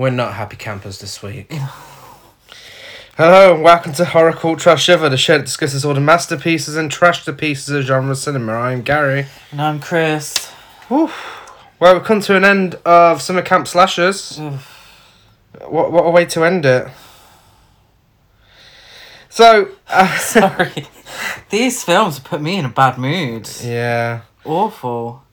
We're not happy campers this week. Hello, and welcome to Horror Cult Trash Shiver, the show that discusses all the masterpieces and trash to pieces of genre cinema. I'm Gary. And I'm Chris. Whew. Well, we've come to an end of Summer Camp Slashers. What, what a way to end it. So, uh, Sorry. These films put me in a bad mood. yeah. Awful.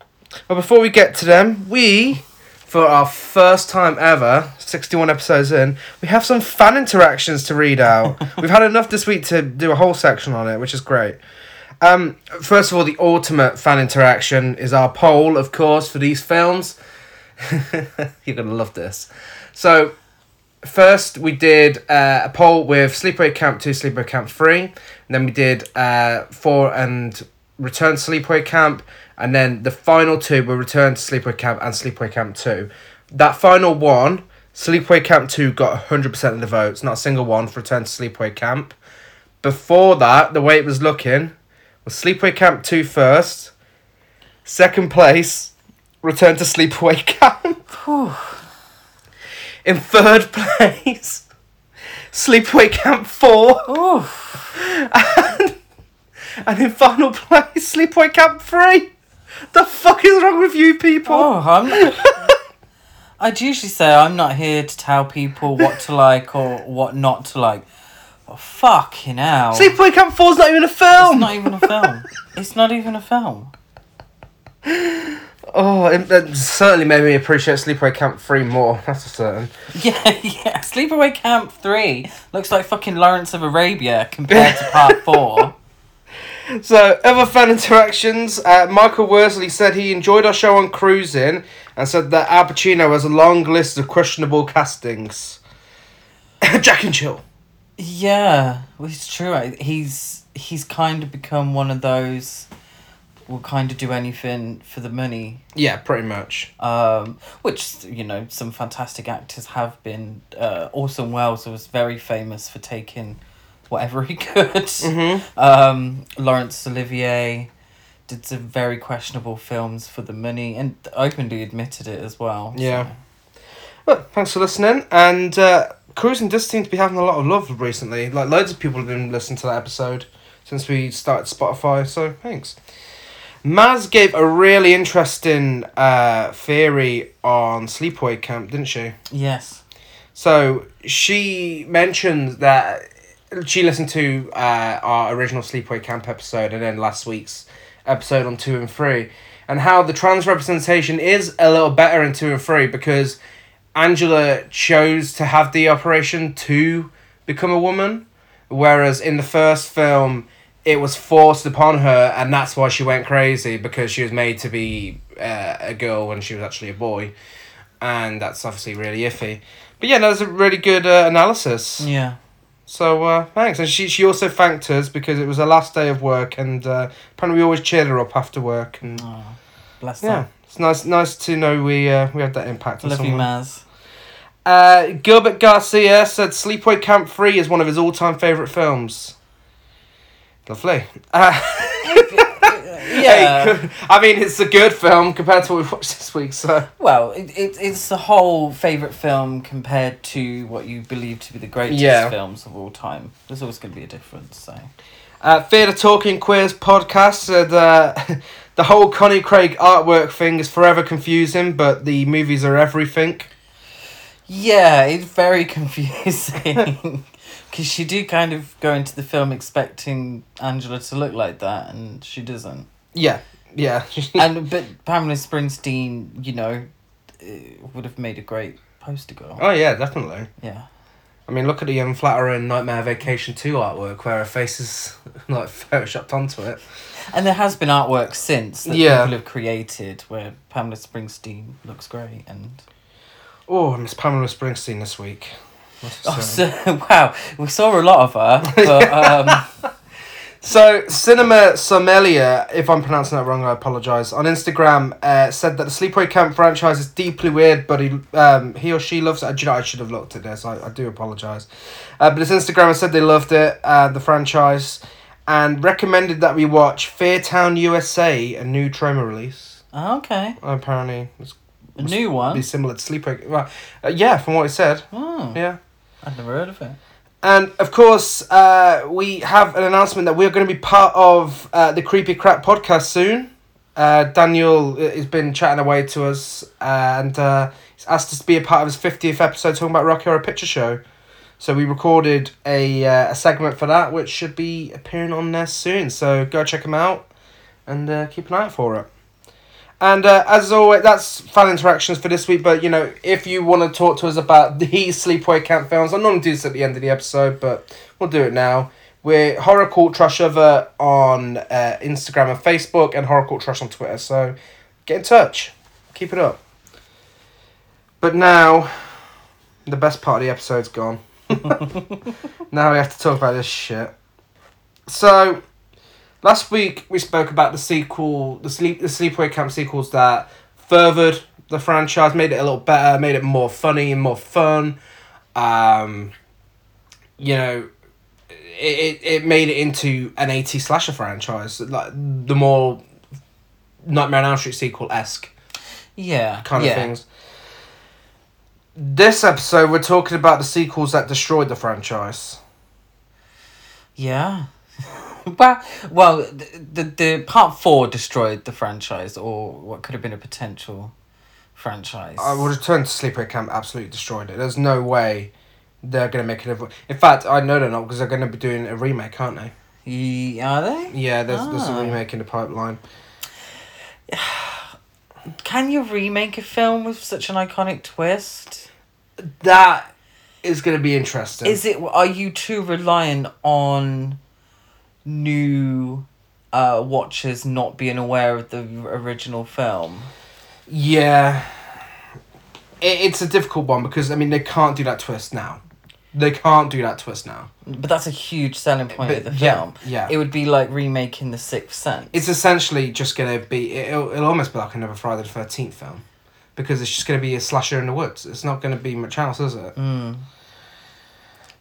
Well, before we get to them, we, for our first time ever, 61 episodes in, we have some fan interactions to read out. We've had enough this week to do a whole section on it, which is great. Um, first of all, the ultimate fan interaction is our poll, of course, for these films. You're going to love this. So, first we did uh, a poll with Sleepaway Camp 2, Sleepaway Camp 3. And then we did uh, 4 and Return to Sleepaway Camp. And then the final two were Return to Sleepaway Camp and Sleepaway Camp 2. That final one, Sleepaway Camp 2 got 100% of the votes. Not a single one for Return to Sleepaway Camp. Before that, the way it was looking was Sleepaway Camp 2 first. Second place, Return to Sleepaway Camp. In third place, Sleepaway Camp 4. Oof. And, and in final place, Sleepaway Camp 3. The fuck is wrong with you people? Oh, I'm. I'd usually say I'm not here to tell people what to like or what not to like. But fucking hell. Sleepaway Camp 4's not even a film! it's not even a film. it's not even a film. Oh, it, it certainly made me appreciate Sleepaway Camp 3 more. That's for certain. Yeah, yeah. Sleepaway Camp 3 looks like fucking Lawrence of Arabia compared to part 4. So, other fan interactions. Uh, Michael Worsley said he enjoyed our show on cruising and said that Al Pacino has a long list of questionable castings. Jack and Jill. Yeah, well, it's true. He's he's kind of become one of those will kind of do anything for the money. Yeah, pretty much. Um, which you know some fantastic actors have been. Uh, Orson Welles was very famous for taking whatever he could. Mm-hmm. Um, Laurence Olivier did some very questionable films for the money and openly admitted it as well. so- Yeah. Well, thanks for listening. And uh, cruising does seem to be having a lot of love recently. Like, loads of people have been listening to that episode since we started Spotify, so thanks. Maz gave a really interesting uh, theory on Sleepaway Camp, didn't she? Yes. So she mentioned that she listened to uh, our original Sleepaway Camp episode and then last week's episode on two and three, and how the trans representation is a little better in two and three because Angela chose to have the operation to become a woman, whereas in the first film it was forced upon her, and that's why she went crazy because she was made to be uh, a girl when she was actually a boy, and that's obviously really iffy. But yeah, that was a really good uh, analysis. Yeah. So uh, thanks, and she she also thanked us because it was her last day of work, and uh, apparently we always cheered her up after work, and Oh, bless yeah, them. it's nice nice to know we uh, we had that impact on Love you. Maz. Uh, Gilbert Garcia said Sleepaway Camp Three is one of his all time favorite films. Lovely. Uh, Yeah. hey, I mean, it's a good film compared to what we watched this week. So Well, it, it, it's the whole favourite film compared to what you believe to be the greatest Yeah. films of all time. There's always going to be a difference, so. Uh, Theatre Talking Queers podcast said uh, the whole Connie Craig artwork thing is forever confusing, but the movies are everything. Yeah, it's very confusing. Because you do kind of go into the film expecting Angela to look like that, and she doesn't. Yeah, yeah. and But Pamela Springsteen, you know, uh, would have made a great poster girl. oh yeah, definitely. Yeah. I mean, look at the unflattering Nightmare Vacation two artwork where her face is like photoshopped onto it. And there has been artwork since that Yeah. people have created where Pamela Springsteen looks great and Oh, I miss Pamela Springsteen this week. Oh, so, wow we saw a lot of her but um, So, Cinema Sommelier, if I'm pronouncing that wrong, I apologise, on Instagram uh, said that the Sleepaway Camp franchise is deeply weird, but he, um, he or she loves it. Do you know, I should have looked at this, I, I do apologise. Uh, but his Instagram said they loved it, uh, the franchise, and recommended that we watch Fairtown USA, a new Troma release. okay Apparently, it's A new one? be similar to Sleepaway. Well, uh, yeah, from what it said. Oh, Yeah. I've never heard of it. And of course, uh, we have an announcement that we're going to be part of uh, the Creepy Crap podcast soon. Uh, Daniel uh, has been chatting away to us and uh, he's asked us to be a part of his 50th episode talking about Rocky Horror Picture Show. So we recorded a, uh, a segment for that, which should be appearing on there soon. So go check him out and uh, keep an eye out for it. And uh, as always, that's fan interactions for this week. But you know, if you want to talk to us about the sleepaway camp films, I normally do this at the end of the episode, but we'll do it now. We're Horror Cult Trash Over on uh, Instagram and Facebook, and Horror Cult Trash on Twitter. So get in touch, keep it up. But now, the best part of the episode's gone. now we have to talk about this shit. So, last week we spoke about the sequel, the sleep, the Sleepaway Camp sequels that furthered the franchise, made it a little better, made it more funny and more fun. Um, you know, it, it, it made it into an 80 slasher franchise, like the more Nightmare on Elm Street sequel esque Yeah. kind yeah. of things. This episode, we're talking about the sequels that destroyed the franchise. Yeah. Well, well, the, the the part four destroyed the franchise, or what could have been a potential franchise. I would return to Sleepaway Camp absolutely destroyed it. There's no way they're gonna make it. In fact, I know they're not because they're gonna be doing a remake, aren't they? Are they? Yeah, there's there's a Ah. remake in the pipeline. Can you remake a film with such an iconic twist? That is gonna be interesting. Is it? Are you too reliant on new uh, watchers not being aware of the original film? Yeah, it, it's a difficult one because I mean they can't do that twist now. They can't do that twist now. But that's a huge selling point But of the yeah, film. yeah. It would be like remaking The Sixth Sense. It's essentially just gonna be. It'll, it'll almost be like another Friday the Thirteenth film, because it's just gonna be a slasher in the woods. It's not gonna be much else, is it? Mm.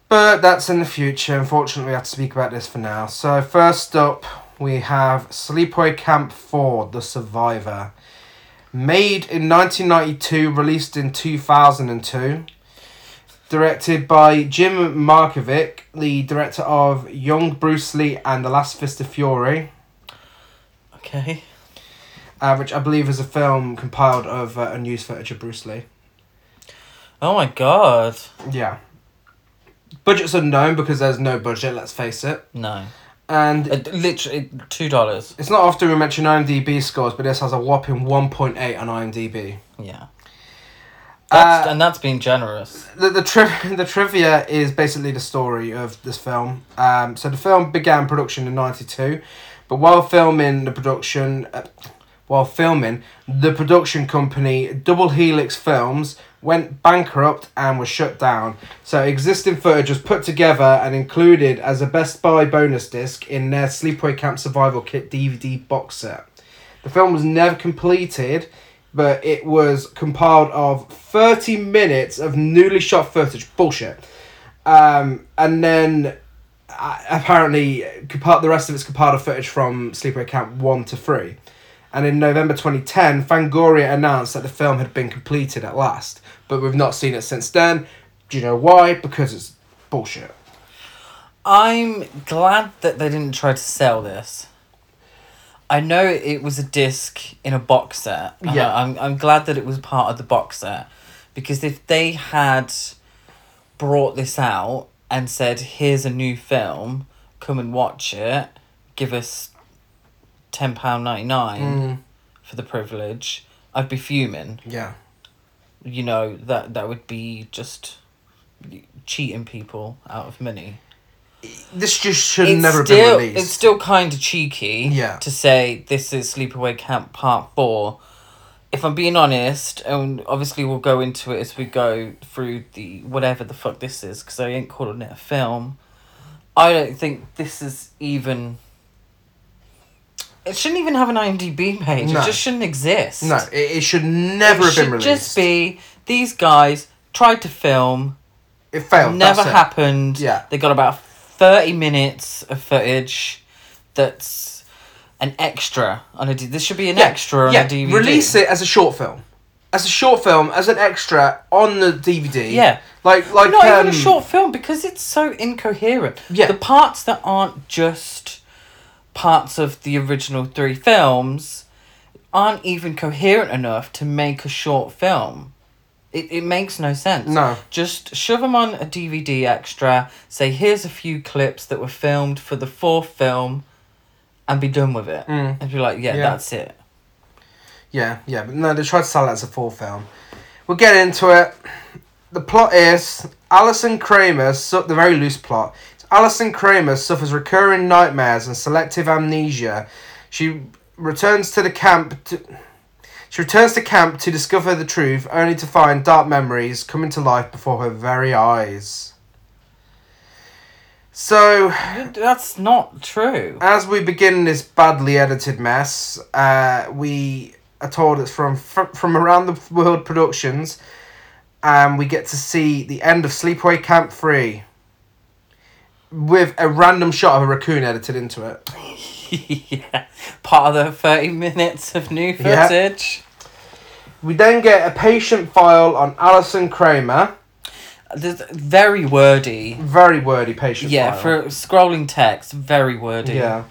But that's in the future. Unfortunately, we have to speak about this for now. So first up, we have Sleepaway Camp Four: The Survivor, made in nineteen ninety two, released in two thousand and two. Directed by Jim Markovic, the director of Young Bruce Lee and The Last Fist of Fury. Okay. uh, which I believe is a film compiled of uh, unused footage of Bruce Lee. Oh my god. Yeah. Budget's unknown because there's no budget, let's face it. No. And literally two dollars. it's not often we mention IMDb scores, but this has a whopping 1.8 on IMDb. Yeah. That's, Uh, and that's being generous. the the, tri- the trivia is basically the story of this film. Um, so the film began production in '92, but while filming the production, uh, while filming, the production company Double Helix Films went bankrupt and was shut down. So existing footage was put together and included as a Best Buy bonus disc in their Sleepaway Camp Survival Kit DVD box set. The film was never completed, but it was compiled of 30 minutes of newly shot footage. Bullshit. Um, and then uh, apparently the rest of it's compiled of footage from Sleepaway Camp 1 to 3. And in November 2010, Fangoria announced that the film had been completed at last, but we've not seen it since then. Do you know why? Because it's bullshit. I'm glad that they didn't try to sell this. I know it was a disc in a box set. Yeah. I'm I'm glad that it was part of the box set, because if they had brought this out and said, "Here's a new film, come and watch it, give us ten pound ninety nine Mm, for the privilege," I'd be fuming. yeah. You know that that would be just cheating people out of money. This just should it's never still, been released. It's still kind of cheeky Yeah. to say this is Sleepaway Camp Part 4. If I'm being honest, and obviously we'll go into it as we go through the whatever the fuck this is, because I ain't calling it a film. I don't think this is even. It shouldn't even have an IMDb page. No. It just shouldn't exist. no, it, it should never it have should been released. It should just be these guys tried to film, It failed. never that's it. happened. Yeah. They got about 30 minutes of footage that's an extra on a D- this should be an extra on yeah, a DVD. Release it as a short film. as a short film, as an extra on the DVD. Yeah. Like like Not um, even a short film because it's so incoherent. Yeah. The parts that aren't just parts of the original three films aren't even coherent enough to make a short film. It, it makes no sense. No. Just shove them on a DVD extra, say, here's a few clips that were filmed for the fourth film, and be done with it. Mm. And be like, yeah, Yeah. that's it. Yeah, yeah, but no, they tried to sell it as a full film. We'll get into it. The plot is Alison Kramer, su- the very loose plot. Alison Kramer suffers recurring nightmares and selective amnesia. She returns to the camp. To, she returns to camp to discover the truth, only to find dark memories coming to life before her very eyes. So, That's not true. as we begin this badly edited mess, uh, we are told it's from fr- from around the world productions, and we get to see the end of Sleepaway Camp Three, with a random shot of a raccoon edited into it. yeah. Part of the 30 minutes of new Yeah. footage. We then get a patient file on Alison Kramer, There's very wordy. very wordy patient Yeah, file. for scrolling text, very wordy. Yeah.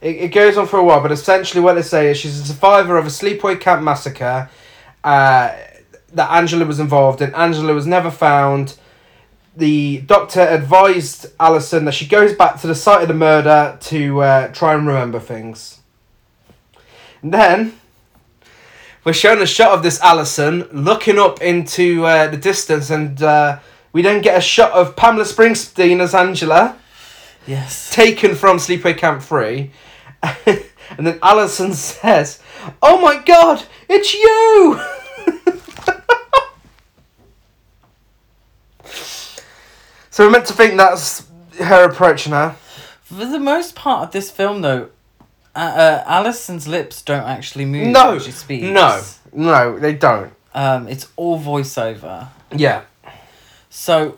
It, it goes on for a while, but essentially what they say is she's a survivor of a sleepaway camp massacre uh, that Angela was involved in. Angela was never found. The doctor advised Alison that she goes back to the site of the murder to uh, try and remember things. And then we're shown a shot of this Alison looking up into uh, the distance, and uh, we then get a shot of Pamela Springsteen as Angela Yes. taken from Sleepaway Camp 3. and then Alison says, Oh my god, it's you! so we're meant to think that's her approaching her. For the most part of this film, though, uh, uh, Alison's lips don't actually move No, when she speaks. no, no, they don't. Um, it's all voiceover. Yeah, So,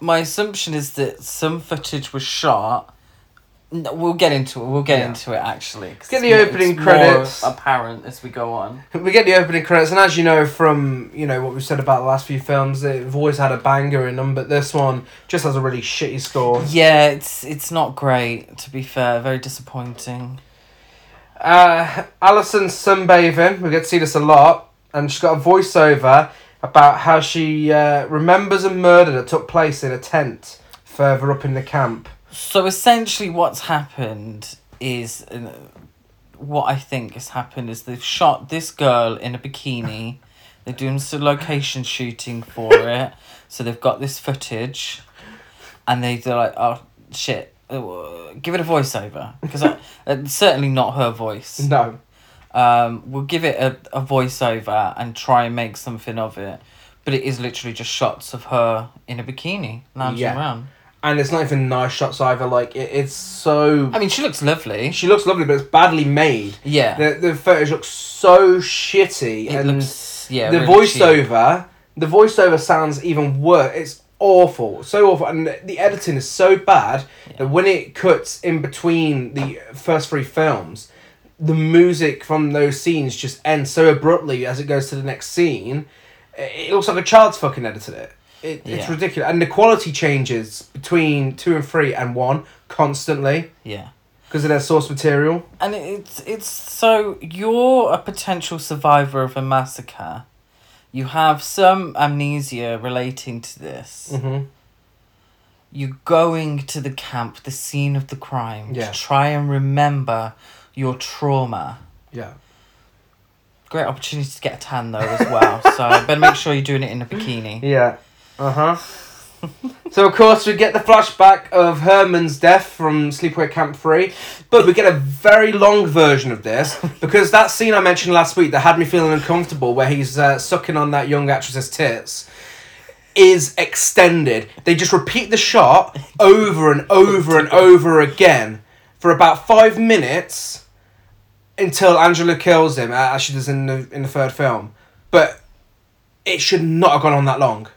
my assumption is that some footage was shot. N- We'll get into it. We'll get Yeah. into it actually. Get the opening it's more credits. apparent as we go on. we get the opening credits, and as you know from you know what we've said about the last few films, they've always had a banger in them, but this one just has a really shitty score. Yeah, it's it's not great. To be fair, very disappointing. Uh, Alison's sunbathing. We get to see this a lot, and she's got a voiceover about how she uh, remembers a murder that took place in a tent further up in the camp. So essentially, what's happened is uh, what I think has happened is they've shot this girl in a bikini. They're doing some location shooting for it, so they've got this footage, and they, they're like, "Oh shit, uh, give it a voiceover," because it's certainly not her voice. No. Um, we'll give it a, a voiceover and try and make something of it, but it is literally just shots of her in a bikini lounging Yeah. around. And it's not even nice shots either. Like, it, it's so. I mean, she looks lovely. She looks lovely, but it's badly made. Yeah. The, the footage looks so shitty. It and looks yeah. the really cheap. voiceover, the voiceover sounds even worse. It's awful, so awful, and the editing is so bad that when it cuts in between the first three films, the music from those scenes just ends so abruptly as it goes to the next scene. It looks like a child's fucking edited it. It It's ridiculous, and the quality changes between two and three and one constantly Yeah, because of their source material. and it's it's so you're a potential survivor of a massacre. You have some amnesia relating to this. Mm-hmm. You're going to the camp, the scene of the crime, Yeah. to try and remember your trauma. Yeah. Great opportunity to get a tan though as well. so better make sure you're doing it in a bikini. Yeah. Uh huh. so of course we get the flashback of Herman's death from Sleepaway Camp Three, but we get a very long version of this because that scene I mentioned last week that had me feeling uncomfortable, where he's uh, sucking on that young actress's tits, is extended. They just repeat the shot over and over and over again for about five minutes until Angela kills him, uh, as she does in the in the third film. But it should not have gone on that long.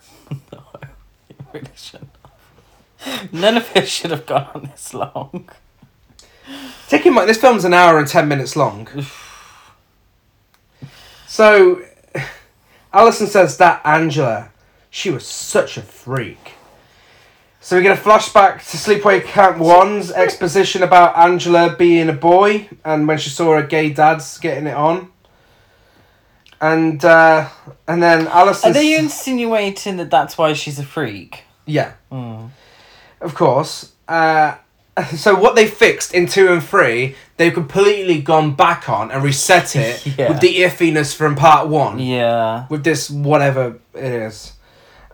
Really shouldn't have. None of it should have gone on this long. Take in mind, this film's an hour and ten minutes long. so, Alison says that Angela, she was such a freak. So we get a flashback to Sleepaway Camp 1's exposition about Angela being a boy and when she saw her gay dads getting it on. And uh, and then Alice. Are they insinuating that that's why she's a freak? Yeah, Mm. of course. Uh, so what they fixed in two and three, they've completely gone back on and reset it Yeah. with the iffiness from part one. Yeah. with this whatever it is.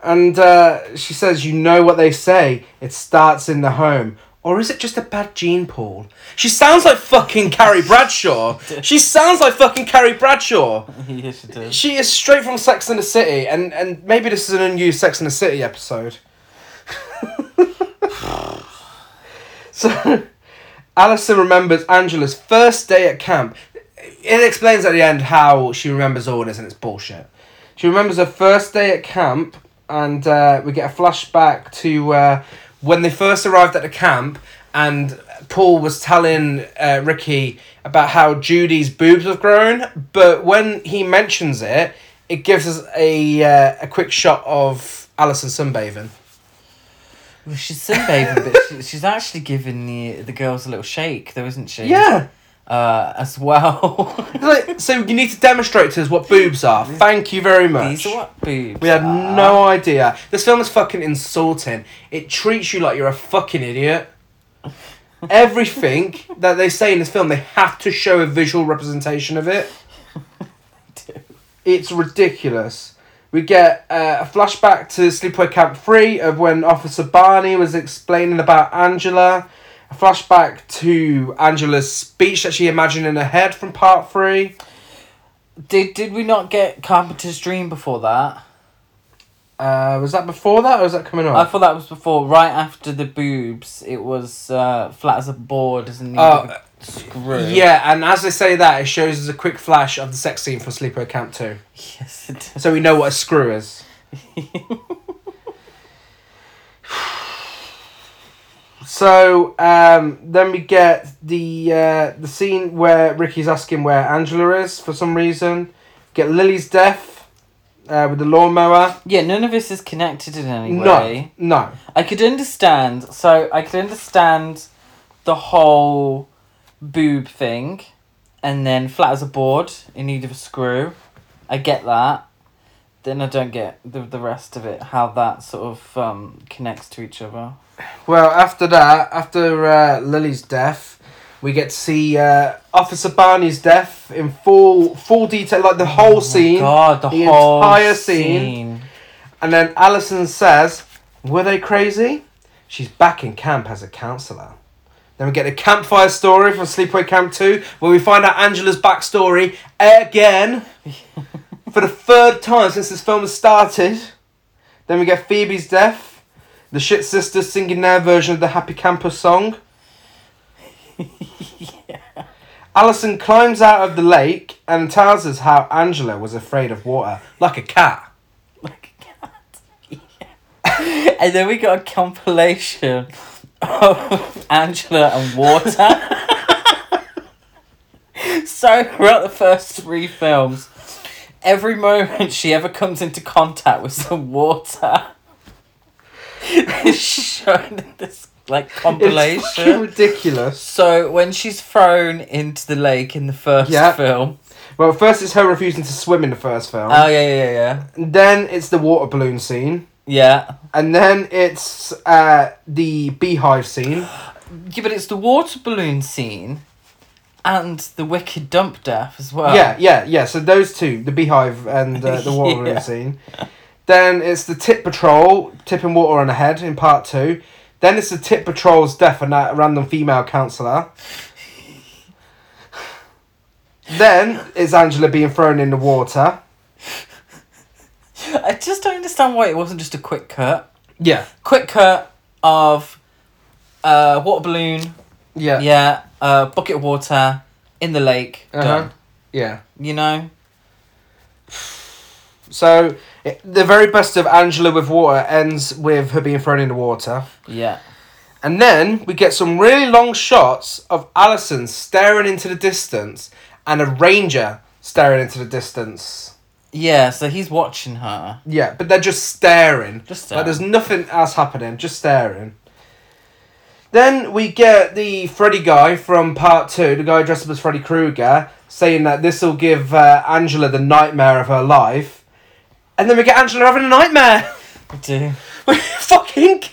And uh, she says, You know what they say, it starts in the home. Or is it just a bad gene pool? She sounds like fucking Carrie Bradshaw. She sounds like fucking Carrie Bradshaw. yes, it does. She is straight from Sex and the City, and, and maybe this is an unused Sex and the City episode. so, Alison remembers Angela's first day at camp. It explains at the end how she remembers all this, and it's bullshit. She remembers her first day at camp, and uh, we get a flashback to uh, when they first arrived at the camp, and Paul was telling uh, Ricky about how Judy's boobs have grown, but when he mentions it, it gives us a uh, a quick shot of Alison sunbathing. Well, she's sunbathing, but she, she's actually giving the the girls a little shake, though, isn't she? Yeah. Uh, as well. So you need to demonstrate to us what boobs are. Thank you very much. These are what boobs. We had are. no idea. This film is fucking insulting. It treats you like you're a fucking idiot. Everything that they say in this film, they have to show a visual representation of it. It's ridiculous. We get uh, a flashback to Sleepaway Camp 3 of when Officer Barney was explaining about Angela. A flashback to Angela's speech that she imagined in her head from part 3. Did did we not get Carpenter's Dream before that? Uh, was that before that or was that coming up? I thought that was before, right after the boobs. It was uh, flat as a board, the Oh, screw. Yeah, and as they say that, it shows us a quick flash of the sex scene from Sleepaway Camp 2. Yes, it does. So we know what a screw is. so um, then we get the uh, the scene where Ricky's asking where Angela is for some reason. Get Lily's death uh, with the lawnmower. Yeah, none of this is connected in any No, way. no. I could understand. So I could understand the whole boob thing, and then flat as a board in need of a screw. I get that. Then I don't get the the rest of it. How that sort of um, connects to each other. Well, after that, after uh, Lily's death, we get to see uh, Officer Barney's death in full full detail, like the whole Oh scene. God, the, the whole entire scene. And then Alison says, Were they crazy? She's back in camp as a counsellor. Then we get a campfire story from Sleepaway Camp 2, where we find out Angela's backstory again for the third time since this film has started. Then we get Phoebe's death, the shit sisters singing their version of the Happy Camper song. Alison climbs out of the lake and tells us how Angela was afraid of water, like a cat. Like a cat. Yeah. and then we got a compilation of Angela and water. so throughout the first three films, every moment she ever comes into contact with some water is shown in this like compilation. ridiculous. So when she's thrown into the lake in the first Yeah. film, Well, first it's her refusing to swim in the first film. oh yeah yeah yeah And then it's the water balloon scene. yeah And then it's uh, the beehive scene. yeah, but it's the water balloon scene, and the wicked dump death as well. Yeah, yeah, yeah. So those two, the beehive and uh, the water balloon scene. Then it's the tip patrol tipping water on the head in part two. Then it's the tip patrol's death and that random female counsellor. then it's Angela being thrown in the water. I just don't understand why it wasn't just a quick cut. Yeah, Quick cut of uh water balloon. yeah, Yeah, uh bucket of water in the lake. Uh-huh. Done. yeah. You know. So it, the very best of Angela with water ends with her being thrown in the water. Yeah. And then we get some really long shots of Allison staring into the distance and a ranger staring into the distance. Yeah, so he's watching her. Yeah, but they're just staring. Just Like there's nothing else happening, just staring. Then we get the Freddy guy from part two, the guy dressed up as Freddy Krueger, saying that this will give uh, Angela the nightmare of her life. And then we get Angela having a nightmare. I do. We fucking.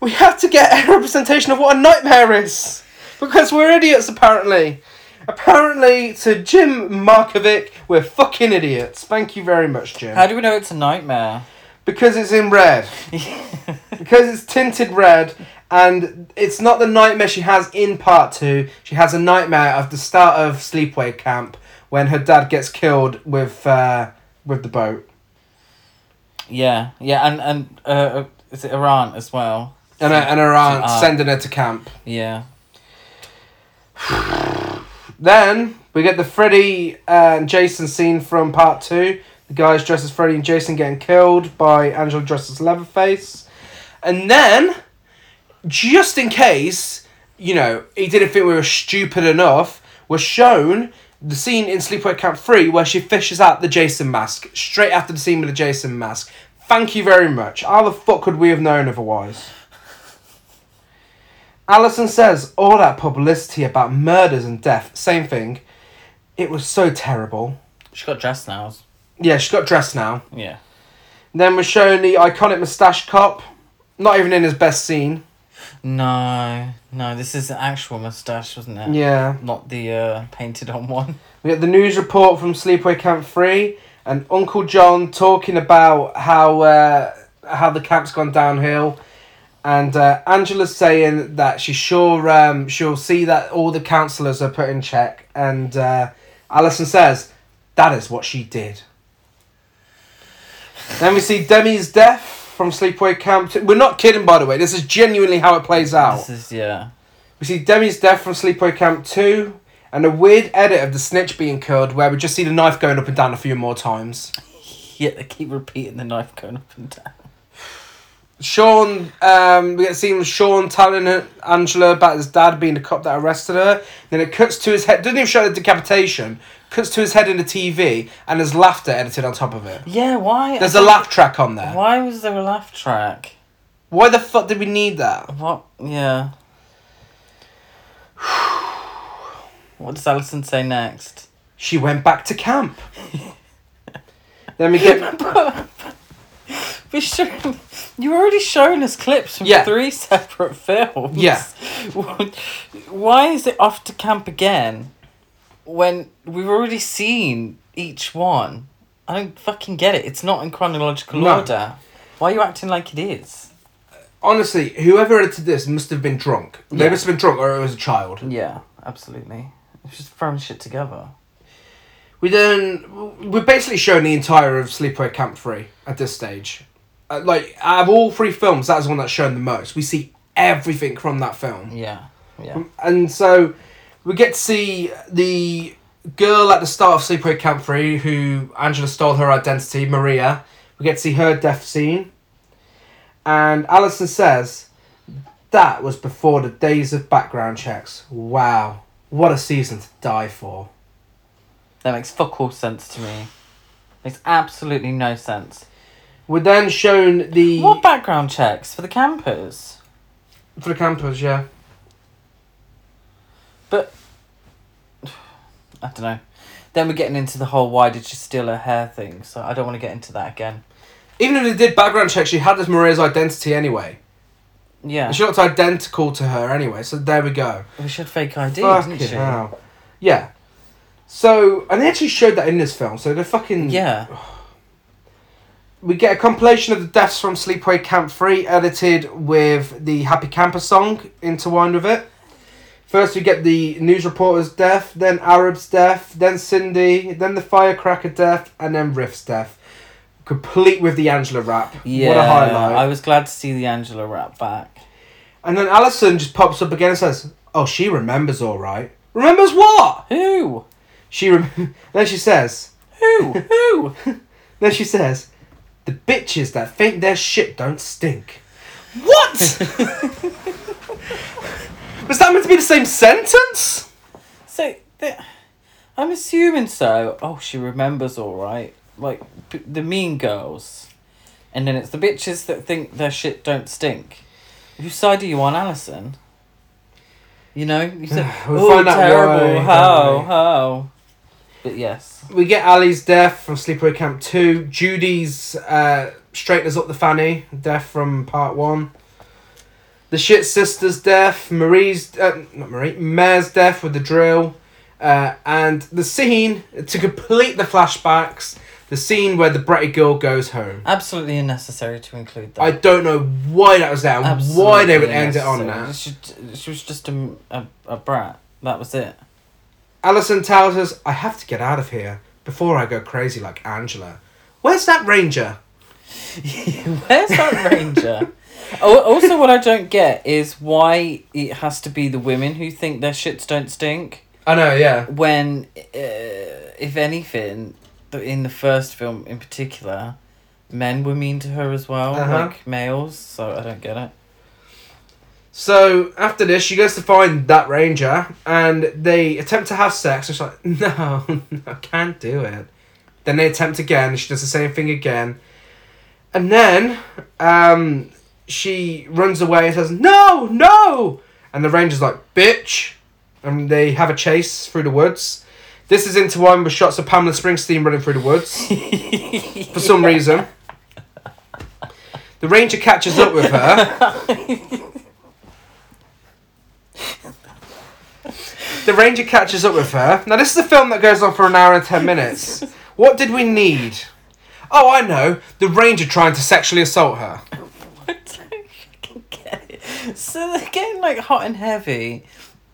We have to get a representation of what a nightmare is. Because we're idiots, apparently. Apparently, to Jim Markovic, we're fucking idiots. Thank you very much, Jim. How do we know it's a nightmare? Because it's in red. because it's tinted red and it's not the nightmare she has in part two she has a nightmare of the start of sleepaway camp when her dad gets killed with uh, with the boat yeah, yeah, and and uh, is it Iran as well? and her, and aunt Ah. sending her to camp Yeah. then we get the freddy and jason scene from part two the guys dressed as freddy and jason getting killed by angela dressed as leatherface and then just in case, you know, he didn't think we were stupid enough, we're shown the scene in Sleepaway Camp 3 where she fishes out the Jason mask straight after the scene with the Jason mask. Thank you very much. How the fuck could we have known otherwise? Alison says all that publicity about murders and death, same thing. It was so terrible. She got dressed now. Yeah, she's got dressed now. Yeah. Then we're shown the iconic moustache cop, not even in his best scene. No, no, this is an actual mustache, wasn't it? Yeah. Not the uh, painted on one. We get the news report from Sleepaway Camp 3 and Uncle John talking about how uh, how the camp's gone downhill. And uh, Angela's saying that she's sure um, she'll see that all the counsellors are put in check. And uh, Alison says that is what she did. then we see Demi's death from Sleepaway Camp 2. We're not kidding, by the way. This is genuinely how it plays out. This is yeah. We see Demi's death from Sleepaway Camp 2 and a weird edit of the snitch being killed where we just see the knife going up and down a few more times. Yeah, they keep repeating the knife going up and down. Sean, um, we get seen with Sean telling Angela about his dad being the cop that arrested her. Then it cuts to his head, doesn't even show the decapitation, cuts to his head in the TV and there's laughter edited on top of it. Yeah, why? There's a laugh track on there. Why was there a laugh track? Why the fuck did we need that? What? Yeah. What does Alison say next? She went back to camp. Let me get. We should. You already shown us clips from Yeah. three separate films. Yeah. Why is it off to camp again when we've already seen each one? I don't fucking get it. It's not in chronological No. order. Why are you acting like it is? Honestly, whoever edited this must have been drunk. They Yeah. must have been drunk or it was a child. Yeah, absolutely. It's just throwing shit together. We then we're basically shown the entire of Sleepaway Camp Three at this stage. Uh, like out of all three films, that's the one that's shown the most. We see everything from that film, Yeah, yeah. and so we get to see the girl at the start of Sleepaway Camp Three, who Angela stole her identity, Maria. We get to see her death scene, and Alison says that was before the days of background checks. Wow, what a season to die for. That makes fuck all sense to me. Makes absolutely no sense. We're then shown the What background checks for the campers? for the campers, yeah. But I don't know. Then we're getting into the whole why did she steal her hair thing, so I don't want to get into that again. Even if they did background checks, she had this Maria's identity anyway. Yeah. And she looked identical to her anyway, so there we go. We should fake ID, Fucking didn't she? hell. Yeah. So, and they actually showed that in this film, so they're fucking. Yeah. We get a compilation of the deaths from Sleepaway Camp 3 edited with the Happy Camper song intertwined with it. First, we get the news reporter's death, then Arab's death, then Cindy, then the firecracker death, and then Riff's death. Complete with the Angela rap. Yeah. What a highlight. I was glad to see the Angela rap back. And then Alison just pops up again and says, "Oh, she remembers all right. Remembers what? Who? She rem- then she says, Who? Who? then she says, the bitches that think their shit don't stink. What? Was that meant to be the same sentence? So, the, I'm assuming so. Oh, she remembers all right. Like p- the mean girls, and then it's the bitches that think their shit don't stink. Whose side are you on, Alison? You know, you said, We'll "Oh, find out terrible! why, how how?" But yes, We get Ali's death from Sleepaway Camp 2. Judy's uh, straighteners up the fanny, death from part 1. The shit sister's death, Marie's, uh, not Marie, Mare's death with the drill. Uh, and the scene, to complete the flashbacks, the scene where the bratty girl goes home. absolutely unnecessary to include that. I don't know why that was there, Absolutely why they would end it on that. She, she was just a, a, a brat. That was it. Alison tells us, I have to get out of here before I go crazy like Angela. Where's that ranger? Where's that ranger? Also, what I don't get is why it has to be the women who think their shits don't stink. I know, yeah. When, uh, if anything, th- in the first film in particular, men were mean to her as well, Uh-huh. like males. So I don't get it. So after this, she goes to find that ranger, and they attempt to have sex. And she's like, "No, no, I can't do it." Then they attempt again. She does the same thing again, and then um, she runs away and says, "No, no!" And the ranger's like, "Bitch!" And they have a chase through the woods. This is into one with shots of Pamela Springsteen running through the woods for some reason. The ranger catches up with her. The ranger catches up with her. Now, this is a film that goes on for an hour and ten minutes. What did we need? Oh, I know. The ranger trying to sexually assault her. I don't fucking get it. So they're getting like hot and heavy,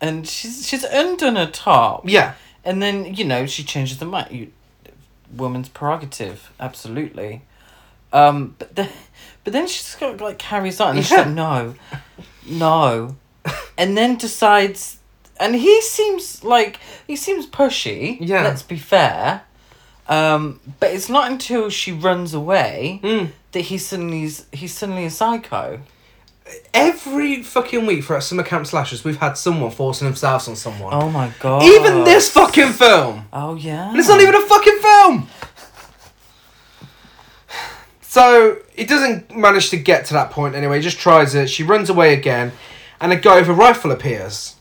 and she's she's undone her top. Yeah. And then you know she changes the mind. You, woman's prerogative, absolutely. Um, but then, but then she's got like carries on, and she's Yeah. like, no, no, and then decides, and he seems like he seems pushy. Yeah. Let's be fair. Um, but it's not until she runs away Mm. that he suddenly he's suddenly a psycho. Every fucking week for our summer camp slashes, we've had someone forcing themselves on someone. Oh my god! Even this fucking film. Oh yeah. And it's not even a fucking film. So he doesn't manage to get to that point anyway. He just tries it. She runs away again, and a guy with a rifle appears.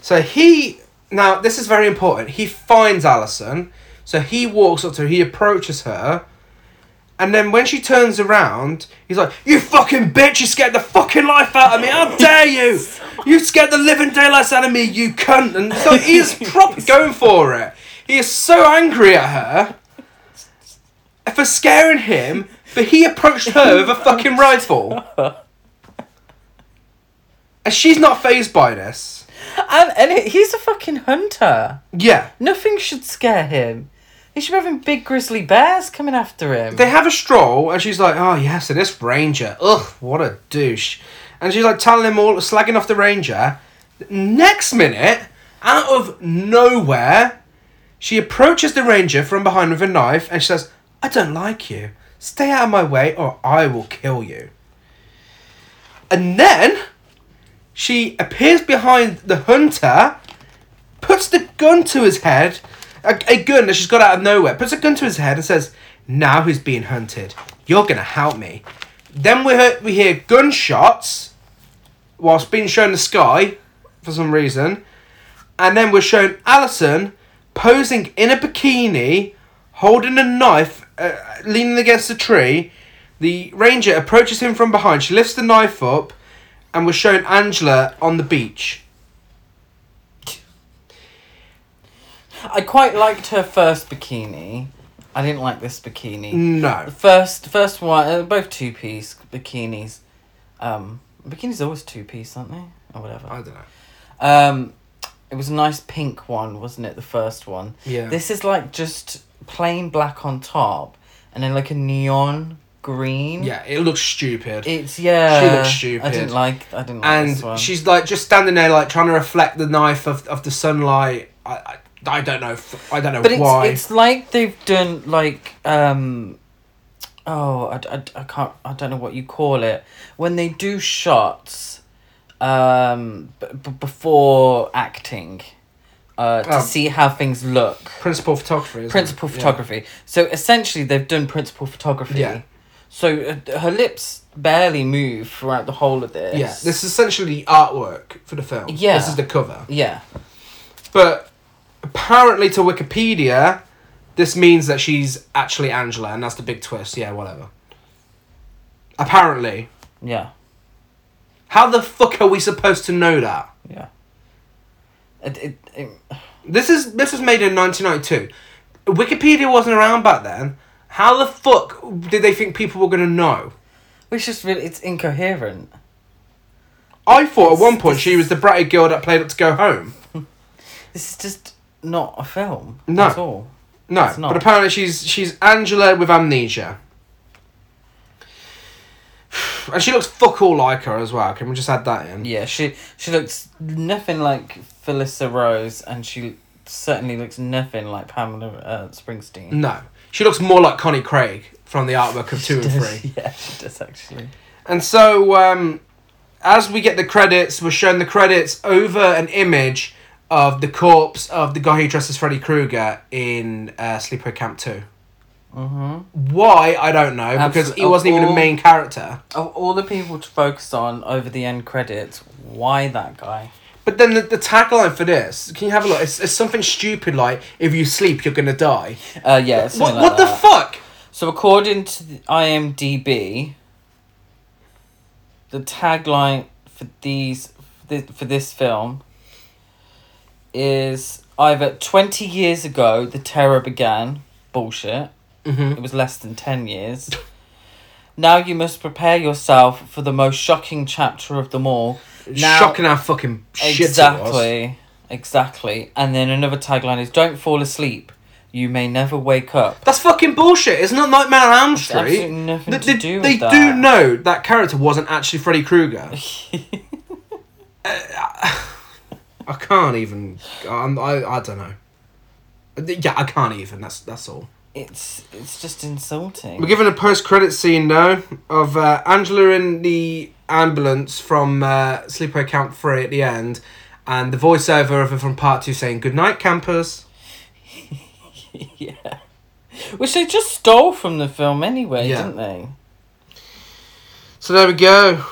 So he now this is very important. He finds Alison. So he walks up to her. He approaches her. And then when she turns around, he's like, You fucking bitch, you scared the fucking life out of me. How dare you? You scared the living daylights out of me, you cunt. And so he's proper going for it. He is so angry at her for scaring him, but he approached her with a fucking rifle. And she's not phased by this. And and he's a fucking hunter. Yeah. Nothing should scare him. He should be having big grizzly bears coming after him. They have a stroll, and she's like, "Oh yes, and this ranger, ugh, what a douche," and she's like telling him all, slagging off the ranger. Next minute, out of nowhere, she approaches the ranger from behind with a knife, and she says, "I don't like you. Stay out of my way, or I will kill you." And then, she appears behind the hunter, puts the gun to his head, a, a gun that she's got out of nowhere, puts a gun to his head and says, Now he's being hunted. You're going to help me. Then we hear, we hear gunshots whilst being shown the sky for some reason. And then we're shown Alison posing in a bikini, holding a knife, uh, leaning against a tree. The ranger approaches him from behind. She lifts the knife up, and we're shown Angela on the beach. I quite liked her first bikini. I didn't like this bikini. No. The first first one, uh, both two piece bikinis. Um, bikinis are always two piece, aren't they? Or whatever. I don't know. Um, it was a nice pink one, wasn't it? The first one. Yeah. This is like just plain black on top, and then like a neon green. Yeah, it looks stupid. It's yeah. She looks stupid. I didn't like. I didn't like this one. and she's like just standing there, like trying to reflect the knife of, of the sunlight. I, I, I don't know. f- I don't know But it's why. it's like they've done like um oh I, I, I can't I don't know what you call it when they do shots um b- b- before acting uh, to Oh. see how things look. Principal photography. Principal it? Yeah. photography. So essentially, they've done principal photography. Yeah. So uh, her lips barely move throughout the whole of this. Yeah, this is essentially artwork for the film. Yeah. This is the cover. Yeah. But apparently to Wikipedia, this means that she's actually Angela, and that's the big twist. Yeah, whatever. Apparently. Yeah. How the fuck are we supposed to know that? Yeah. It, it, it, This is this was made in 1992. Wikipedia wasn't around back then. How the fuck did they think people were going to know? it's just really it's incoherent. I thought at one point she was the bratty girl that played up to go home. This is just not a film. No. At all. No, It's not. but apparently she's she's Angela with amnesia. And she looks fuck all like her as well. Can we just add that in? Yeah, she she looks nothing like Felissa Rose, and she certainly looks nothing like Pamela uh, Springsteen. No, she looks more like Connie Craig from the artwork of two and three. yeah, she does actually. And so, um, as we get the credits, we're shown the credits over an image of the corpse of the guy who dressed as Freddy Krueger in uh, Sleepaway Camp Two. Mm-hmm. Why I don't know because Absol- he wasn't even a main character. Of all the people to focus on over the end credits, why that guy? But then the, the tagline for this, can you have a look? It's, it's something stupid like if you sleep you're gonna die. Uh, yeah, What, like what the fuck? So according to the IMDb, the tagline for these for this film is either 20 years ago the terror began, bullshit. Mm-hmm. It was less than 10 years. now you must prepare yourself for the most shocking chapter of them all. Now- Shocking how fucking shit exactly. Exactly. And then another tagline is don't fall asleep. You may never wake up. That's fucking bullshit. It's not Nightmare on Elm Street. nothing They, to do they do know that character wasn't actually Freddy Krueger. I can't even. I'm, I I don't know. Yeah, I can't even. That's that's all. It's it's just insulting. We're given a post-credit scene though of uh, Angela in the ambulance from uh, Sleepaway Camp Three at the end, and the voiceover of her from Part Two saying "Good night, campers." yeah. Which they just stole from the film anyway, Yeah. didn't they? So there we go.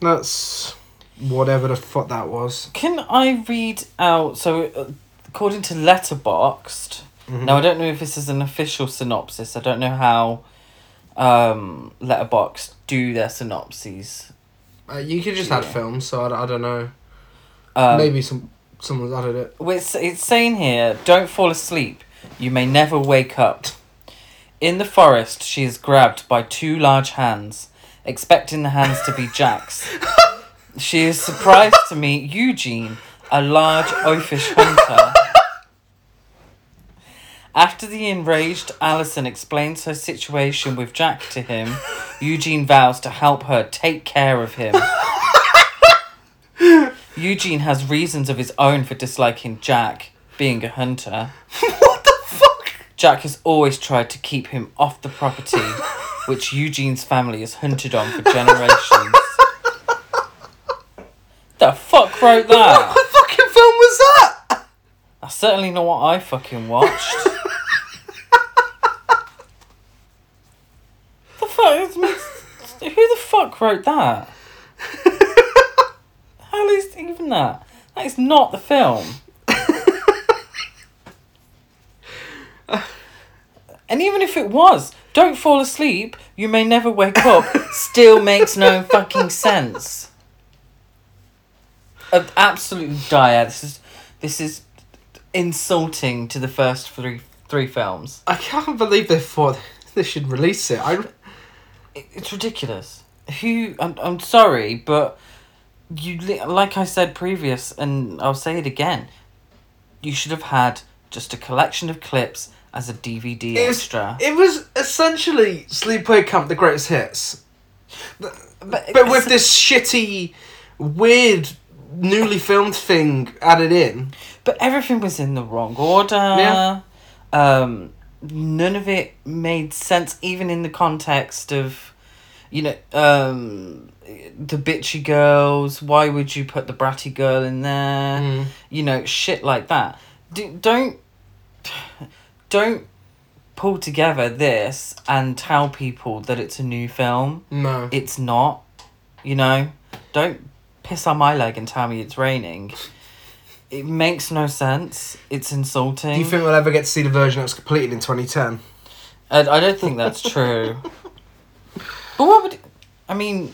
That's whatever the fuck that was. Can I read out? So, uh, according to Letterboxd, Mhm. now I don't know if this is an official synopsis. I don't know how um, Letterboxd do their synopses. Uh, you could just add Yeah. films, so I, I don't know. Um, Maybe some someone's added it. It's, it's saying here, don't fall asleep. You may never wake up. In the forest, she is grabbed by two large hands, expecting the hands to be Jack's. she is surprised to meet Eugene, a large oafish hunter. After the enraged Alison explains her situation with Jack to him, Eugene vows to help her take care of him. Eugene has reasons of his own for disliking Jack, being a hunter. what the fuck? Jack has always tried to keep him off the property, which Eugene's family has hunted on for generations. The fuck wrote that? What fucking film was that? That's certainly not what I fucking watched. the fuck? Who the fuck wrote that? How is even that? That is not the film. and even if it was, don't fall asleep, you may never wake up, still makes no fucking sense. Absolutely dire. This is this is insulting to the first three three films. I can't believe they thought they should release it. I It, it's ridiculous. Who I'm I'm sorry, but you li- like I said previous, and I'll say it again. You should have had just a collection of clips as a DVD it was, extra. it was essentially Sleepaway Camp: The Greatest Hits, but but with this shitty, weird, newly filmed thing added in. But everything was in the wrong order. Yeah. Um, none of it made sense, even in the context of, you know, um, the bitchy girls. Why would you put the bratty girl in there? Mm. You know, shit like that. do, don't don't pull together this and tell people that it's a new film. No. It's not. You know, don't piss on my leg and tell me it's raining. It makes no sense. It's insulting. Do you think we'll ever get to see the version that was completed in 2010? I, I don't think that's true. but what would I mean?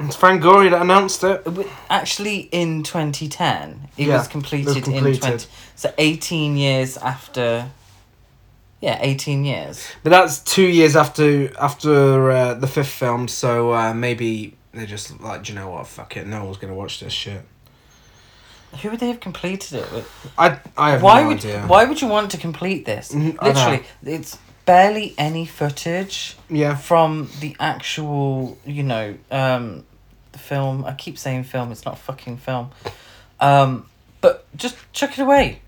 It's Frank Gory that announced it. w- Actually, in twenty ten, it Yeah, was it completed, in completed. twenty. So eighteen years after. Yeah, eighteen years. But that's two years after after uh, the fifth film, so uh, maybe they're just like, "Do you know what? Fuck it, no one's gonna watch this shit. Who would they have completed it with? I I have Why no would idea. Why would you want to complete this? Mm, I. Literally, it's barely any footage Yeah, from the actual. You know, um, the film. I keep saying film. It's not a fucking film. Um, but just chuck it away,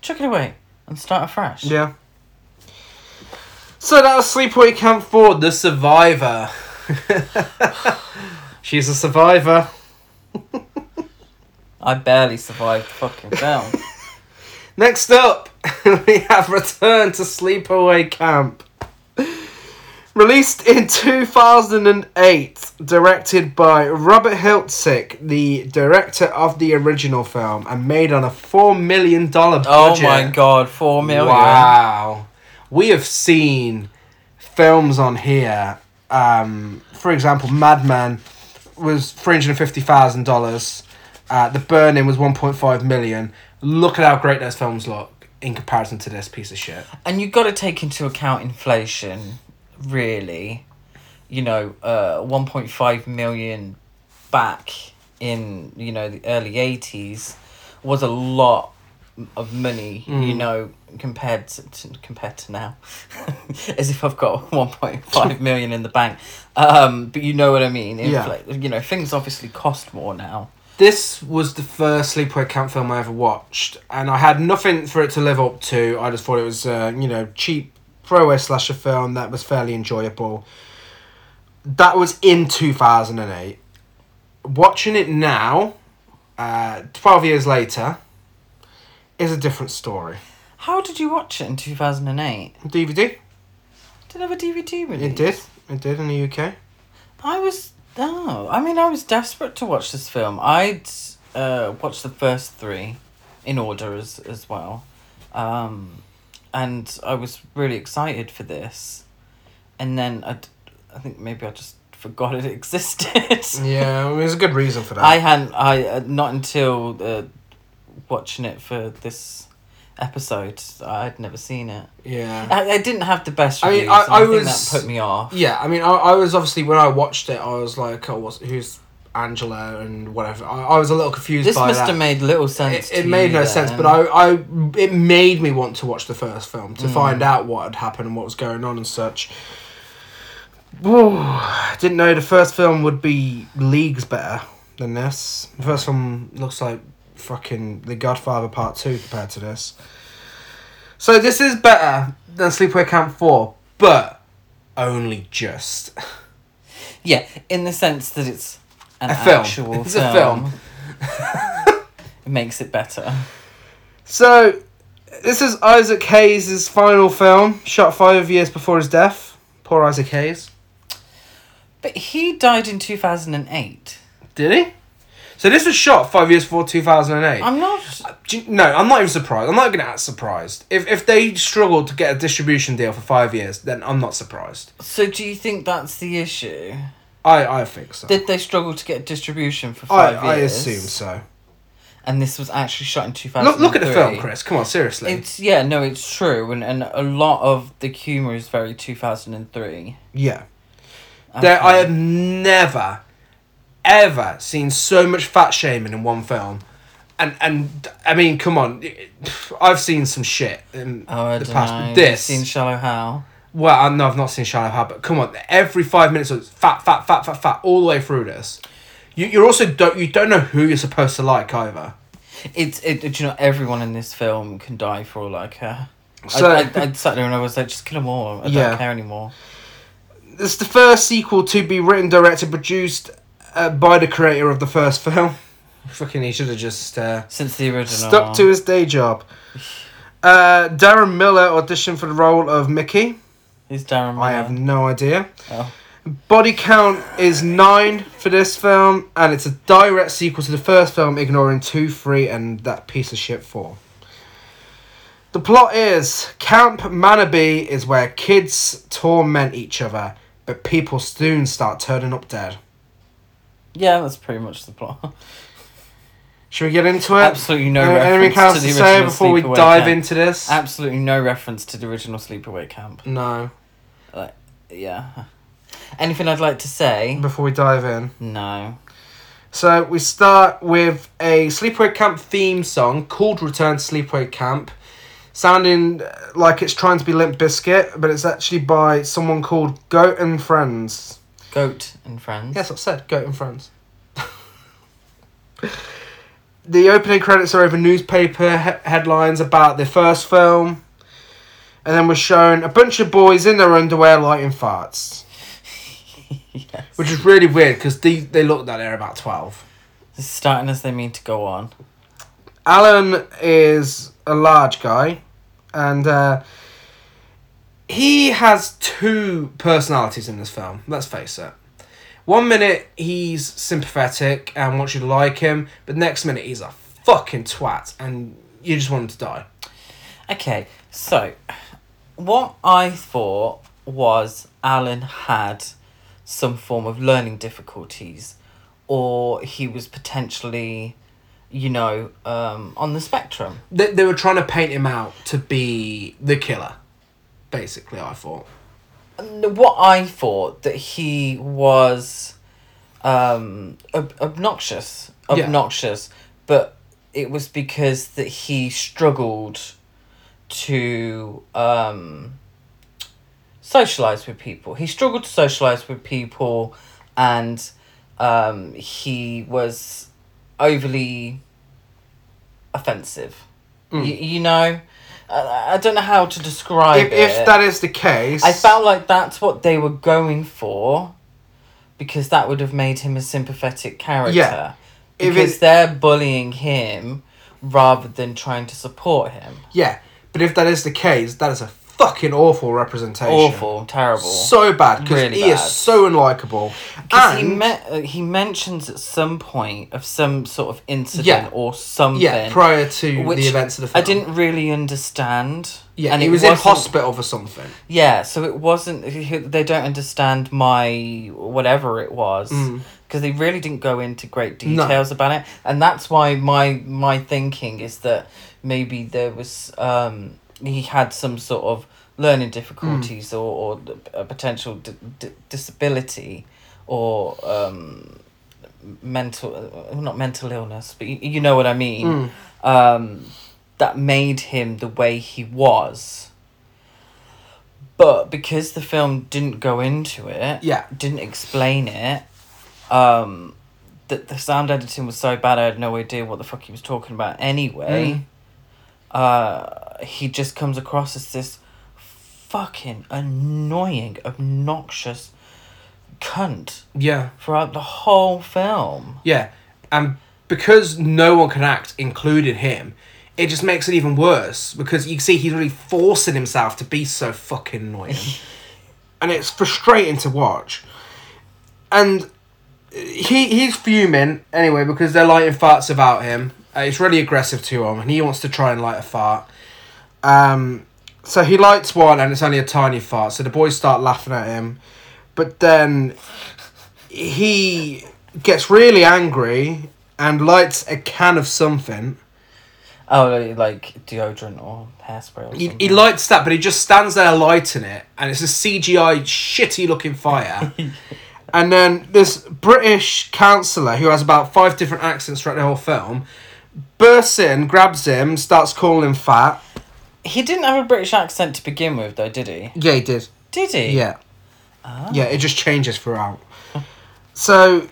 chuck it away, and start afresh. yeah. So that was Sleepaway Camp Four: The Survivor. She's a survivor. I barely survived the fucking film. Next up, we have Return to Sleepaway Camp. Released in 2008, directed by Robert Hiltzik, the director of the original film, and made on a $4 million budget. oh my god, 4 million. Wow. We have seen films on here. Um, for example, Madman was $350,000. Uh, the Burning was 1.5 million. Look at how great those films look in comparison to this piece of shit. And you've got to take into account inflation, really. You know, uh, 1.5 million back in, you know, the early 80s was a lot of money, you Mm. know, compared to, to compared to now. As if I've got 1.5 million in the bank. Um, but you know what I mean. Yeah. Infl- You know, things obviously cost more now. This was the first sleepaway camp film I ever watched, and I had nothing for it to live up to. I just thought it was, uh, you know, cheap throwaway slasher film that was fairly enjoyable. That was in two thousand and eight. Watching it now, uh, twelve years later, is a different story. How did you watch it in 2008? DVD. Did it have a DVD release? It did. It did in the UK. I was oh, I mean, I was desperate to watch this film. I'd uh, watched the first three in order as as well, um, and I was really excited for this, and then I, I think maybe I just forgot it existed. Yeah, well, there's a good reason for that. I hadn't. I uh, not until uh, watching it for this episode. I'd never seen it. yeah. I, I didn't have the best I mean, reviews. I- I think was- that put me off. Yeah, I mean, I, I was obviously when I watched it, I was like, oh, what's, who's Angela and whatever. I, I was a little confused This must that. have made little sense. it, it made no sense, but I, I, it made me want to watch the first film to Mm. find out what had happened and what was going on and such. Whoa, didn't know the first film would be leagues better than this. The first film looks like fucking The Godfather Part Two compared to this. So this is better than Sleepaway Camp Four, but only just. Yeah, in the sense that it's an A film. actual It's a film. it makes it better. So, this is Isaac Hayes' final film, shot five years before his death. Poor Isaac Hayes. But he died in 2008. Did he? So this was shot five years before 2008. I'm not. Uh, you- no, I'm not even surprised. I'm not going to act surprised. If, if they struggled to get a distribution deal for five years, then I'm not surprised. So, do you think that's the issue? I, I think so. Did they struggle to get distribution for five I years? I assume so. And this was actually shot in 2003. Look, look at the film, Chris. Come on, seriously. It's yeah, no, it's true, and and a lot of the humor is very 2003. yeah. There, I have never, ever seen so much fat shaming in one film. And, and I mean, come on. I've seen some shit in Oh, the past. know. but You've This. seen Shallow Hal? Well, I know I've not seen Shallow Hal, but come on, every five minutes it's fat, fat, fat, fat, fat, all the way through this. You you also don't you don't know who you're supposed to like either. It's it. Do you know everyone in this film can die for all uh, I care. So I, I, I sat there and I was like, just kill them all. I Yeah. don't care anymore. it's the first sequel to be written, directed, produced uh, by the creator of the first film. Fucking, he should have just uh, Since the original. stuck to his day job. Uh, Darren Miller auditioned for the role of Mickey. Who's Darren I have no idea. Oh. Body count is nine for this film, and it's a direct sequel to the first film, ignoring two, three, and that piece of shit four. The plot is Camp Manabe is where kids torment each other, but people soon start turning up dead. Yeah, that's pretty much the plot. Should we get into it? Absolutely no Any- reference Anything else to the say original before we Sleepaway dive Camp. into this? Absolutely no reference to the original Sleepaway Camp. no. Like, Yeah. Anything I'd like to say? Before we dive in. No. So we start with a Sleepaway Camp theme song called Return to Sleepaway Camp, sounding like it's trying to be Limp Bizkit, but it's actually by someone called Goat and Friends. Goat and Friends. Yes, I said Goat and Friends. the opening credits are over newspaper he- headlines about the first film, and then we're shown a bunch of boys in their underwear lighting farts, yes. which is really weird because they they look that they're about twelve. Starting as they mean to go on. Alan is a large guy, and uh, he has two personalities in this film. Let's face it. One minute he's sympathetic and wants you to like him, but next minute he's a fucking twat, and you just want him to die. Okay, so what I thought was Alan had some form of learning difficulties, or he was potentially, you know, um, on the spectrum. They, they were trying to paint him out to be the killer, basically. I thought. What I thought that he was um, ob- obnoxious, Yeah. obnoxious, but it was because that he struggled to um, socialize with people. He struggled to socialize with people, and um, he was overly offensive. Mm. You, you know, I, I don't know how to describe If, it. if that is the case, I felt like that's what they were going for, because that would have made him a sympathetic character. Yeah. If Because it- they're bullying him rather than trying to support him. yeah. But if that is the case, that is a fucking awful representation. Awful, terrible. So bad because Really he is so unlikable. Because he And me- uh, he mentions at some point of some sort of incident Yeah. or something. yeah, prior to the events of the film. I didn't really understand. Yeah, and he was in hospital for something. Yeah, so it wasn't. They don't understand my whatever it was Mm. because they really didn't go into great No. details about it, and that's why my my thinking is that maybe there was um he had some sort of learning difficulties or or a potential d- d- disability or um mental uh, not mental illness, but you, you know what I mean. Mm. Um, that made him the way he was. But because the film didn't go into it, Yeah. didn't explain it, um, that the sound editing was so bad I had no idea what the fuck he was talking about anyway. Uh, he just comes across as this fucking annoying, obnoxious cunt Yeah, throughout the whole film. yeah, and because no one can act, including him, it just makes it even worse because you see he's really forcing himself to be so fucking annoying, and it's frustrating to watch. And he he's fuming anyway because they're lighting farts about him. Uh, it's really aggressive to him, and he wants to try and light a fart. Um, so he lights one, and it's only a tiny fart. So the boys start laughing at him, but then he gets really angry and lights a can of something. Oh, like deodorant or hairspray or He, he lights that, but he just stands there lighting it, and it's a CGI shitty looking fire. and then this British counsellor who has about five different accents throughout the whole film bursts in, grabs him, starts calling him fat. He didn't have a British accent to begin with, though, did he? Yeah, he did. Did he? Yeah. Ah. Yeah, it just changes throughout. so,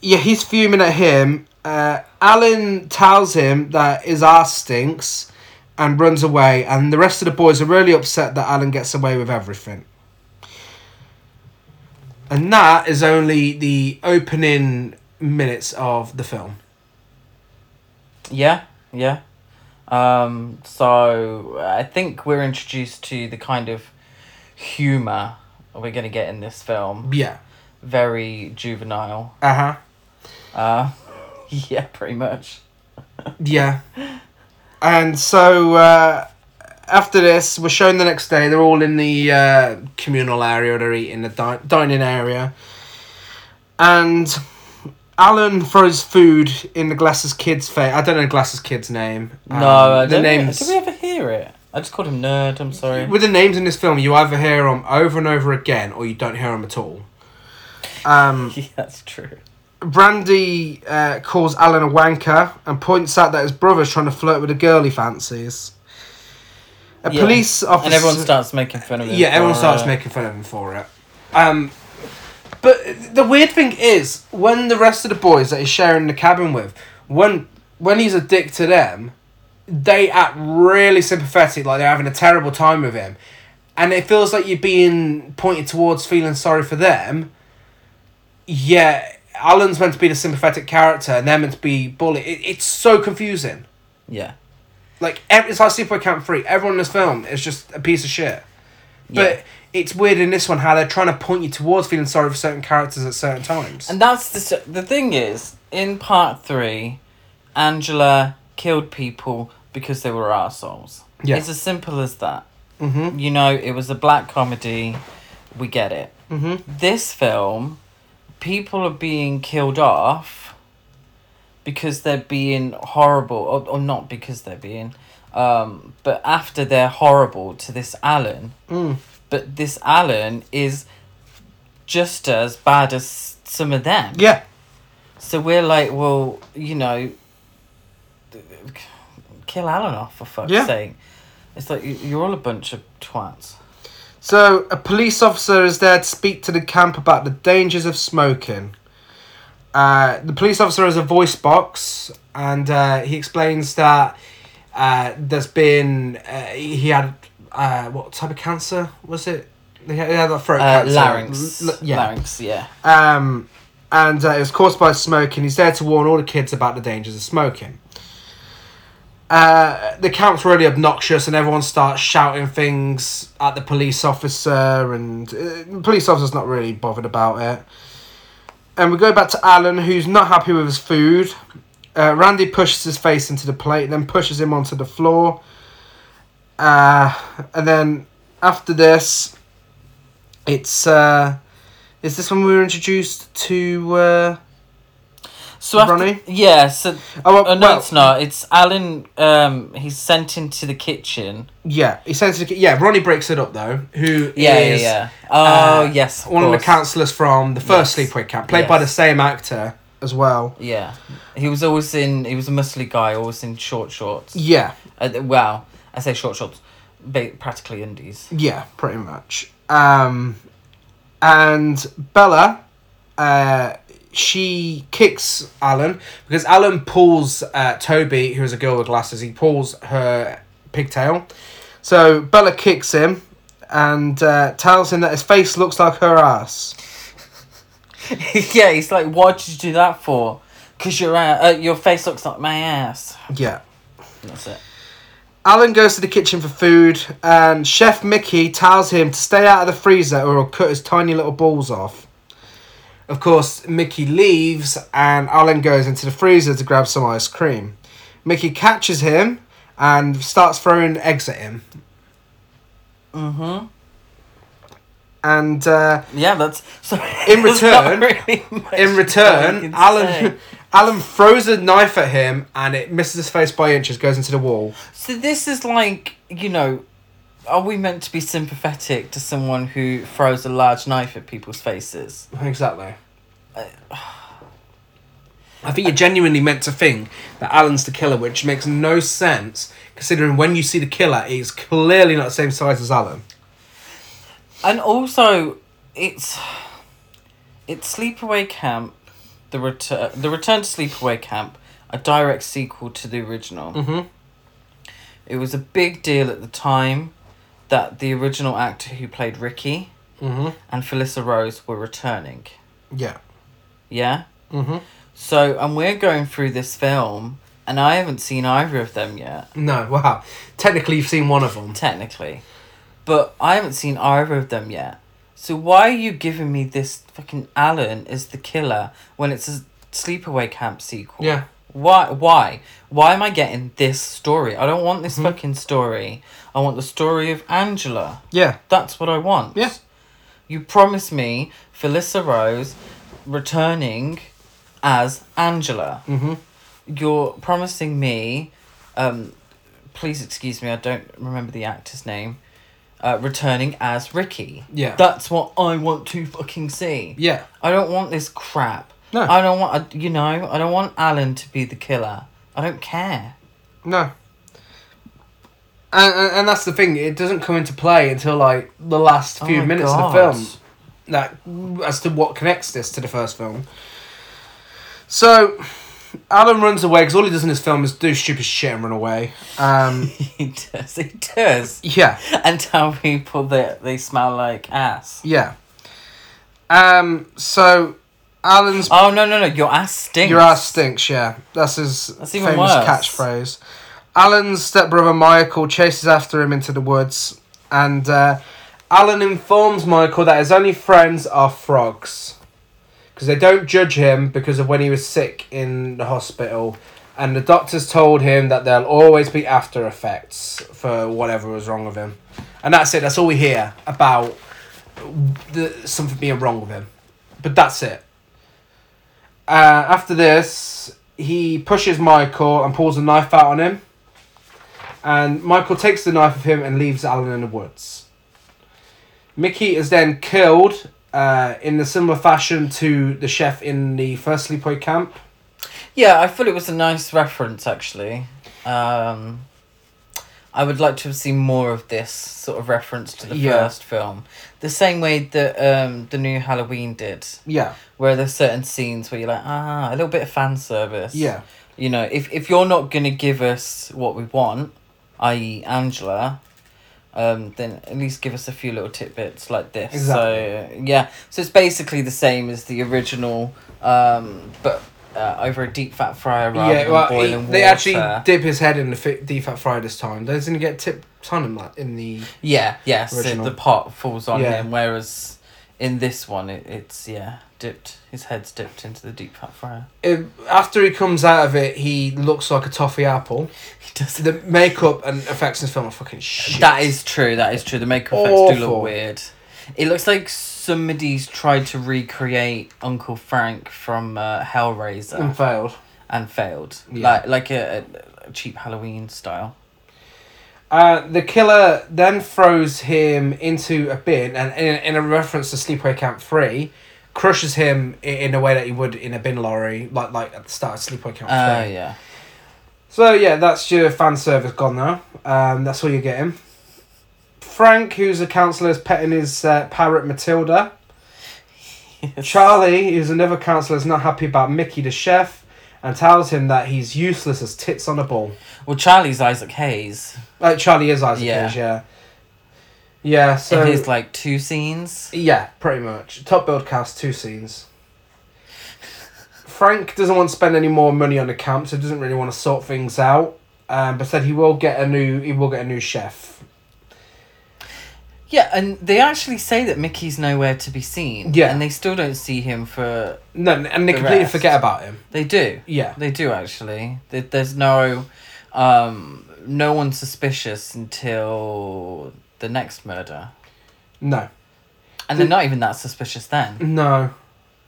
yeah, he's fuming at him. Uh, Alan tells him that his ass stinks and runs away, and the rest of the boys are really upset that Alan gets away with everything. And that is only the opening minutes of the film. Yeah, yeah. Um, so I think we're introduced to the kind of humor we're gonna get in this film. Yeah. Very juvenile. Uh huh. Uh, yeah, pretty much. Yeah. And so uh, after this, we're shown the next day. They're all in the uh, communal area. They're eating the di- dining area, and Alan throws food in the Glasses kid's face. I don't know Glasses kid's name. No, Um, I the don't names Did we ever hear it? I just called him nerd. I'm sorry. with the names in this film, you either hear them over and over again, or you don't hear them at all. Um, yeah, that's true. Brandy uh, calls Alan a wanker and points out that his brother's trying to flirt with a girl he fancies. A Yeah. police officer. And everyone starts making fun of him. Yeah, everyone starts making fun of him for it. Um, but the weird thing is, when the rest of the boys that he's sharing the cabin with, when when he's a dick to them, they act really sympathetic, like they're having a terrible time with him, and it feels like you're being pointed towards feeling sorry for them. Yeah, Alan's meant to be the sympathetic character, and they're meant to be bully. It, it's so confusing. Yeah. Like it's like Sleepaway Camp Three. Everyone in this film is just a piece of shit. But Yeah. it's weird in this one how they're trying to point you towards feeling sorry for certain characters at certain times. And that's the the thing is in part three, Angela killed people because they were assholes. Yeah. It's as simple as that. mm-hmm. You know, it was a black comedy. We get it. Mm-hmm. This film, people are being killed off because they're being horrible, or, or not because they're being, um, but after they're horrible to this Alan. Mm. But this Alan is just as bad as some of them. Yeah. So we're like, well, you know, kill Alan off for fuck's Yeah. sake. It's like you- you're all a bunch of twats. So a police officer is there to speak to the camp about the dangers of smoking. Uh, the police officer has a voice box, and uh, he explains that uh, there's been uh, he had uh, what type of cancer was it? He had, he had a throat Uh, cancer. larynx. L- yeah. Larynx, yeah. Um, and uh, it was caused by smoking. He's there to warn all the kids about the dangers of smoking. Uh, the camp's really obnoxious, and everyone starts shouting things at the police officer, and uh, the police officer's not really bothered about it. And we go back to Alan, who's not happy with his food. Uh, Randy pushes his face into the plate, then pushes him onto the floor. Uh, and then after this, it's uh, is this when we were introduced to? Uh, So after, Ronnie? Yeah, so oh well, oh, no, well, it's not. It's Alan. Um, he's sent into the kitchen. yeah. He to- the yeah. Ronnie breaks it up though. Who Yeah, is, yeah, yeah. Oh, uh, yes, one of the counsellors from the first Yes. sleepaway camp, played by the same actor as well. Yeah, he was always in. He was a muscly guy, always in short shorts. Yeah, Uh, well, I say short shorts, ba- practically undies. yeah, pretty much. Um, and Bella, uh, she kicks Alan because Alan pulls uh, Toby, who is a girl with glasses. He pulls her pigtail. So Bella kicks him and uh, tells him that his face looks like her ass. yeah, he's like, "What did you do that for? Cause your uh, uh, your face looks like my ass." Yeah. That's it. Alan goes to the kitchen for food, and Chef Mickey tells him to stay out of the freezer or he'll cut his tiny little balls off. Of course, Mickey leaves, and Alan goes into the freezer to grab some ice cream. Mickey catches him and starts throwing eggs at him. Mm-hmm. And uh, Yeah, that's so. In return- really in return, Alan. Alan throws a knife at him, and it misses his face by inches, goes into the wall. So this is like you know, are we meant to be sympathetic to someone who throws a large knife at people's faces? Exactly. I think you're genuinely meant to think that Alan's the killer, which makes no sense considering when you see the killer, he's clearly not the same size as Alan. And also, it's it's Sleepaway Camp, the return the Return to Sleepaway Camp, a direct sequel to the original. Mm-hmm. It was a big deal at the time that the original actor who played Ricky Mm-hmm. and Felissa Rose were returning. Yeah. Yeah. Mm-hmm. So, and we're going through this film, and I haven't seen either of them yet. No, wow. Technically, you've seen one of them. technically. But I haven't seen either of them yet. So why are you giving me this fucking Alan is the killer when it's a sleepaway camp sequel? Yeah. Why why? Why am I getting this story? I don't want this Mhm. fucking story. I want the story of Angela. Yeah. That's what I want. Yeah. You promised me Felissa Rose returning as Angela Mm-hmm. you're promising me um please excuse me i don't remember the actor's name uh returning as ricky Yeah. that's what i want to fucking see yeah. i don't want this crap No. i don't want uh, you know i don't want alan to be the killer i don't care No. And, and, and that's the thing, it doesn't come into play until like the last Oh few my minutes of the film. Like as to what connects this to the first film. So Alan runs away because all he does in this film is do stupid shit and run away. Um, he does he does yeah, and tell people that they smell like ass yeah. Um, so Alan's oh no no no your ass stinks Your ass stinks, yeah. That's his That's famous worse. catchphrase. Alan's stepbrother Michael chases after him into the woods, and uh, Alan informs Michael that his only friends are frogs. Because they don't judge him because of when he was sick in the hospital, and the doctors told him that there'll always be after effects for whatever was wrong with him. And that's it, that's all we hear about the, something being wrong with him. But that's it. Uh, after this, he pushes Michael and pulls a knife out on him. And Michael takes the knife of him and leaves Alan in the woods. Mickey is then killed uh, in a similar fashion to the chef in the first sleepaway camp. Yeah, I thought it was a nice reference actually. Um, I would like to have seen more of this sort of reference to the Yeah. first film, the same way that um, the new Halloween did, Yeah, where there's certain scenes where you're like, ah, a little bit of fan service. yeah, You know, if if you're not gonna give us what we want, i.e., Angela. Um, then at least give us a few little tidbits like this. Exactly. So yeah, so it's basically the same as the original, um, but uh, over a deep fat fryer rather yeah. Well, he- boiling they water. actually dip his head in the fi- deep fat fryer this time. Doesn't he get tipped on him like in the? Yeah, yeah. So the pot falls on Yeah. him, whereas in this one, it, it's yeah dipped. His head's dipped into the deep fat fryer. It, after he comes out of it, he looks like a toffee apple. Does. The makeup and effects in this film are fucking shit. That is true. That is true. The makeup effects do Awful. look weird. It looks like somebody's tried to recreate Uncle Frank from uh, Hellraiser and failed. and failed. Yeah. Like like a, a cheap Halloween style. Uh, the killer then throws him into a bin, and in, in a reference to Sleepaway Camp Three, crushes him in, in a way that he would in a bin lorry, like like at the start of Sleepaway Camp Oh Three. yeah. So yeah, that's your fan service gone now. Um, that's all you're getting. Frank, who's a counsellor, is petting his uh, parrot Matilda. Charlie, who's another counsellor, is not happy about Mickey the chef, and tells him that he's useless as tits on a ball. Well, Charlie's Isaac Hayes. Like Charlie is Isaac Yeah. Hayes, yeah. Yeah, so in his like two scenes. yeah, pretty much top build cast, two scenes. Frank doesn't want to spend any more money on the camp, so doesn't really want to sort things out. Um, but said he will get a new he will get a new chef. Yeah, and they actually say that Mickey's nowhere to be seen. Yeah. And they still don't see him for. No, and they The completely rest. forget about him. They do. Yeah, They do actually. There- There's no, um, no one suspicious until the next murder, no, and The- they're not even that suspicious then. no.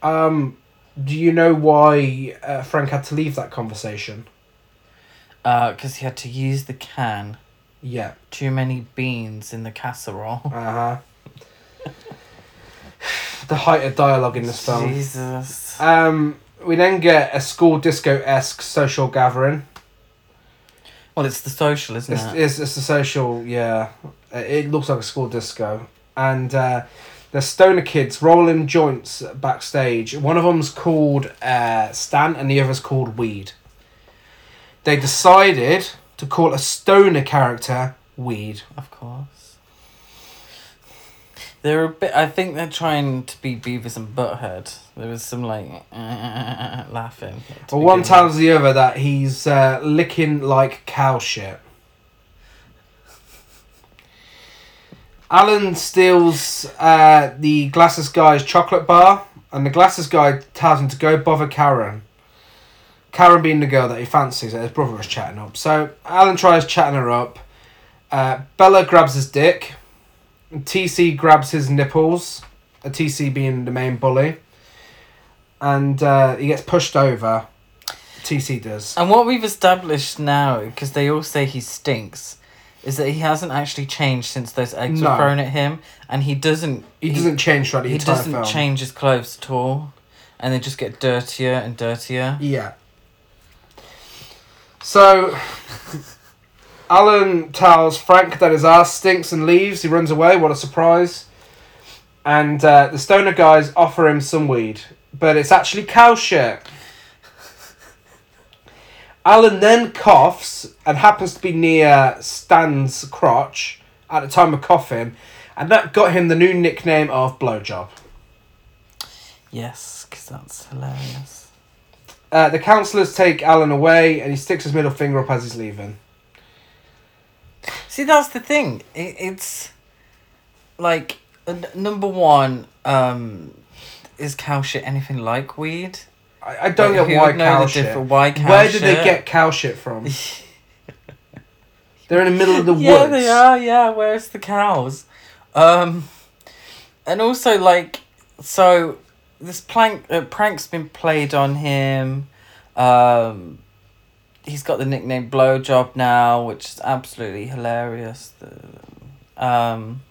Um, do you know why uh, Frank had to leave that conversation? Because he had to use the can. Yeah. Too many beans in the casserole. Uh huh. the height of dialogue in this film. Jesus. Um, we then get a school disco esque social gathering. Well, it's the social, isn't It's, it? it's, it's a social, yeah. Uh, It looks like a school disco. And uh, the stoner kids rolling joints backstage. One of them's called uh, Stan and the other's called Weed. They decided to call a stoner character Weed. Of course. They're a bit. I think they're trying to be Beavis and Butthead. There was some like laughing. Well, one tells the other that he's uh, licking like cow shit. Alan steals uh, the glasses guy's chocolate bar, and the glasses guy tells him to go bother Karen. Karen being the girl that he fancies, that his brother was chatting up. So Alan tries chatting her up. Uh, Bella grabs his dick. TC grabs his nipples. A TC being the main bully. And uh, he gets pushed over. TC does. And what we've established now, because they all say he stinks, is that he hasn't actually changed since those eggs No. were thrown at him, and he doesn't. He doesn't change throughout the He doesn't film. change his clothes at all, and they just get dirtier and dirtier. Yeah. So, Alan tells Frank that his ass stinks and leaves. He runs away. What a surprise! And uh, the stoner guys offer him some weed, but it's actually cow shit. Alan then coughs and happens to be near Stan's crotch at the time of coughing, and that got him the new nickname of Blowjob. Yes, because that's hilarious. Uh, the counsellors take Alan away, and he sticks his middle finger up as he's leaving. See, that's the thing. It, it's like n- number one. Um, is cow shit anything like weed? I, I don't Like, get why cow shit. why cow Where did they get cow shit from? They're in the middle of the yeah, woods. Yeah, they are. Yeah, where's the cows? Um, and also like, so this plank uh, prank's been played on him. Um, he's got the nickname Blowjob now, which is absolutely hilarious. The, um,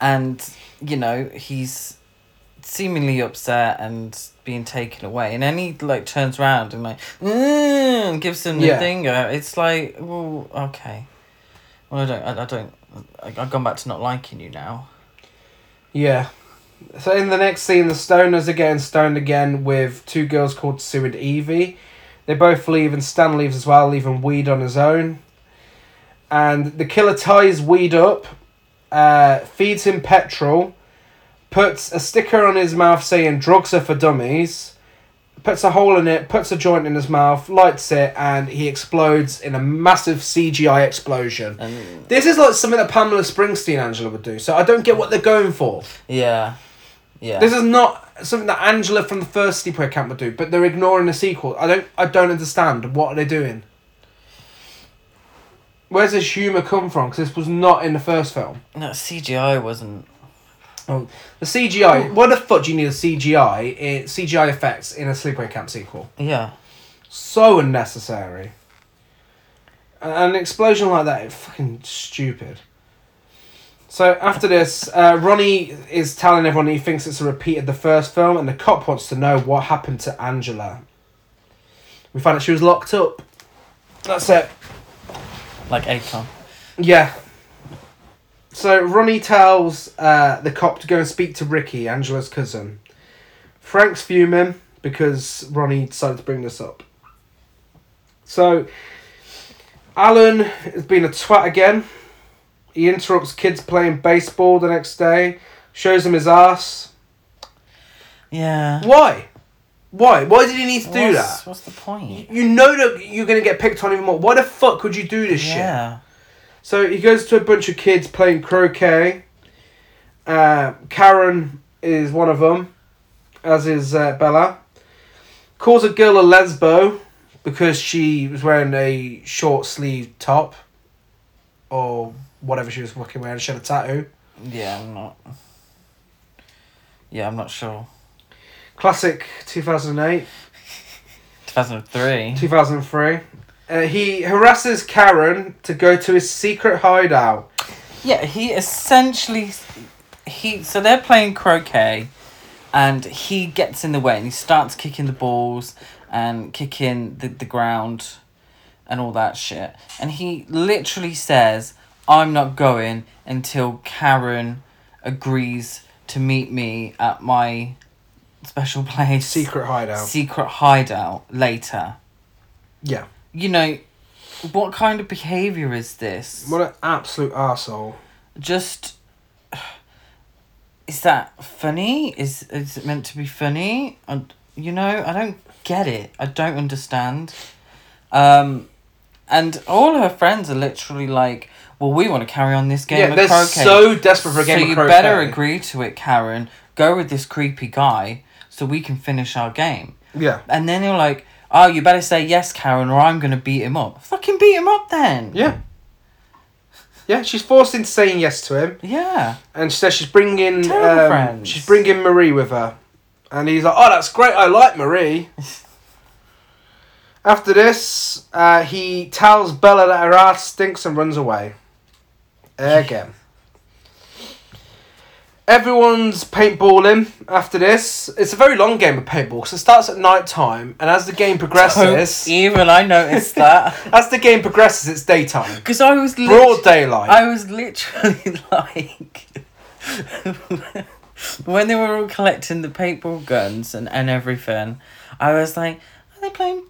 and you know he's seemingly upset and being taken away, and then he like turns around and like mm, gives him the Yeah. finger. It's like, well, okay. Well, I don't, I, I don't, I, I've gone back to not liking you now. Yeah. So in the next scene, the stoners are getting stoned again with two girls called Sue and Evie. They both leave, and Stan leaves as well, leaving weed on his own. And the killer ties weed up, uh, feeds him petrol, puts a sticker on his mouth saying "drugs are for dummies," puts a hole in it, puts a joint in his mouth, lights it, and he explodes in a massive CGI explosion. And This is like something that Pamela Springsteen Angela would do, so I don't get what they're going for. yeah, yeah. This is not something that Angela from the first Sleepaway Camp would do, but they're ignoring the sequel. I don't I don't understand. What are they doing? Where's this humour come from? Because this was not in the first film. no CGI wasn't. The CGI. What the fuck do you need a CGI in CGI effects in a Sleepaway Camp sequel? Yeah, So unnecessary. An explosion like that is fucking stupid. So after this, uh, Ronnie is telling everyone he thinks it's a repeat of the first film, and the cop wants to know what happened to Angela. We find out she was locked up. That's it. like Akon. Yeah. So Ronnie tells uh, the cop to go and speak to Ricky, Angela's cousin. Frank's fuming because Ronnie decided to bring this up. So Alan has been a twat again. He interrupts kids playing baseball the next day, shows them his ass. Yeah. Why? Why? Why did he need to do what's, that? What's the point? You know that you're gonna get picked on even more. Why the fuck would you do this shit? So he goes to a bunch of kids playing croquet. Uh, Karen is one of them, as is uh, Bella. Calls a girl a lesbo because she was wearing a short sleeve top or whatever she was fucking wearing. She had a tattoo. Yeah, I'm not. Yeah, I'm not sure. Classic 2008, 2003. 2003. Uh, he harasses Karen to go to his secret hideout. Yeah, he essentially he so they're playing croquet and he gets in the way and he starts kicking the balls and kicking the, the ground and all that shit. And he literally says, I'm not going until Karen agrees to meet me at my special place Secret hideout. secret hideout later. Yeah. You know, what kind of behavior is this? What an absolute arsehole. just is that funny? Is is it meant to be funny? And you know, I don't get it. I don't understand. Um, and all her friends are literally like, "Well, we want to carry on this game yeah, of they're croquet." so desperate for a game so of you croquet. better agree to it, Karen. Go with this creepy guy so we can finish our game. Yeah. And then you're like, "Oh, you better say yes, Karen, or I'm gonna beat him up." Fucking beat him up then. Yeah. Yeah, she's forced into saying yes to him, Yeah. and she says she's bringing Terrible um, friends. she's bringing Marie with her, and he's like, "Oh, that's great. I like Marie." After this, uh, he tells Bella that her ass stinks and runs away. Again. Everyone's paintballing after this. It's a very long game of paintball because it starts at night time, and as the game progresses, Even I noticed that. as the game progresses, it's daytime, Because I was lit- broad daylight. I was literally like, when they were all collecting the paintball guns and, and everything, I was like, are they playing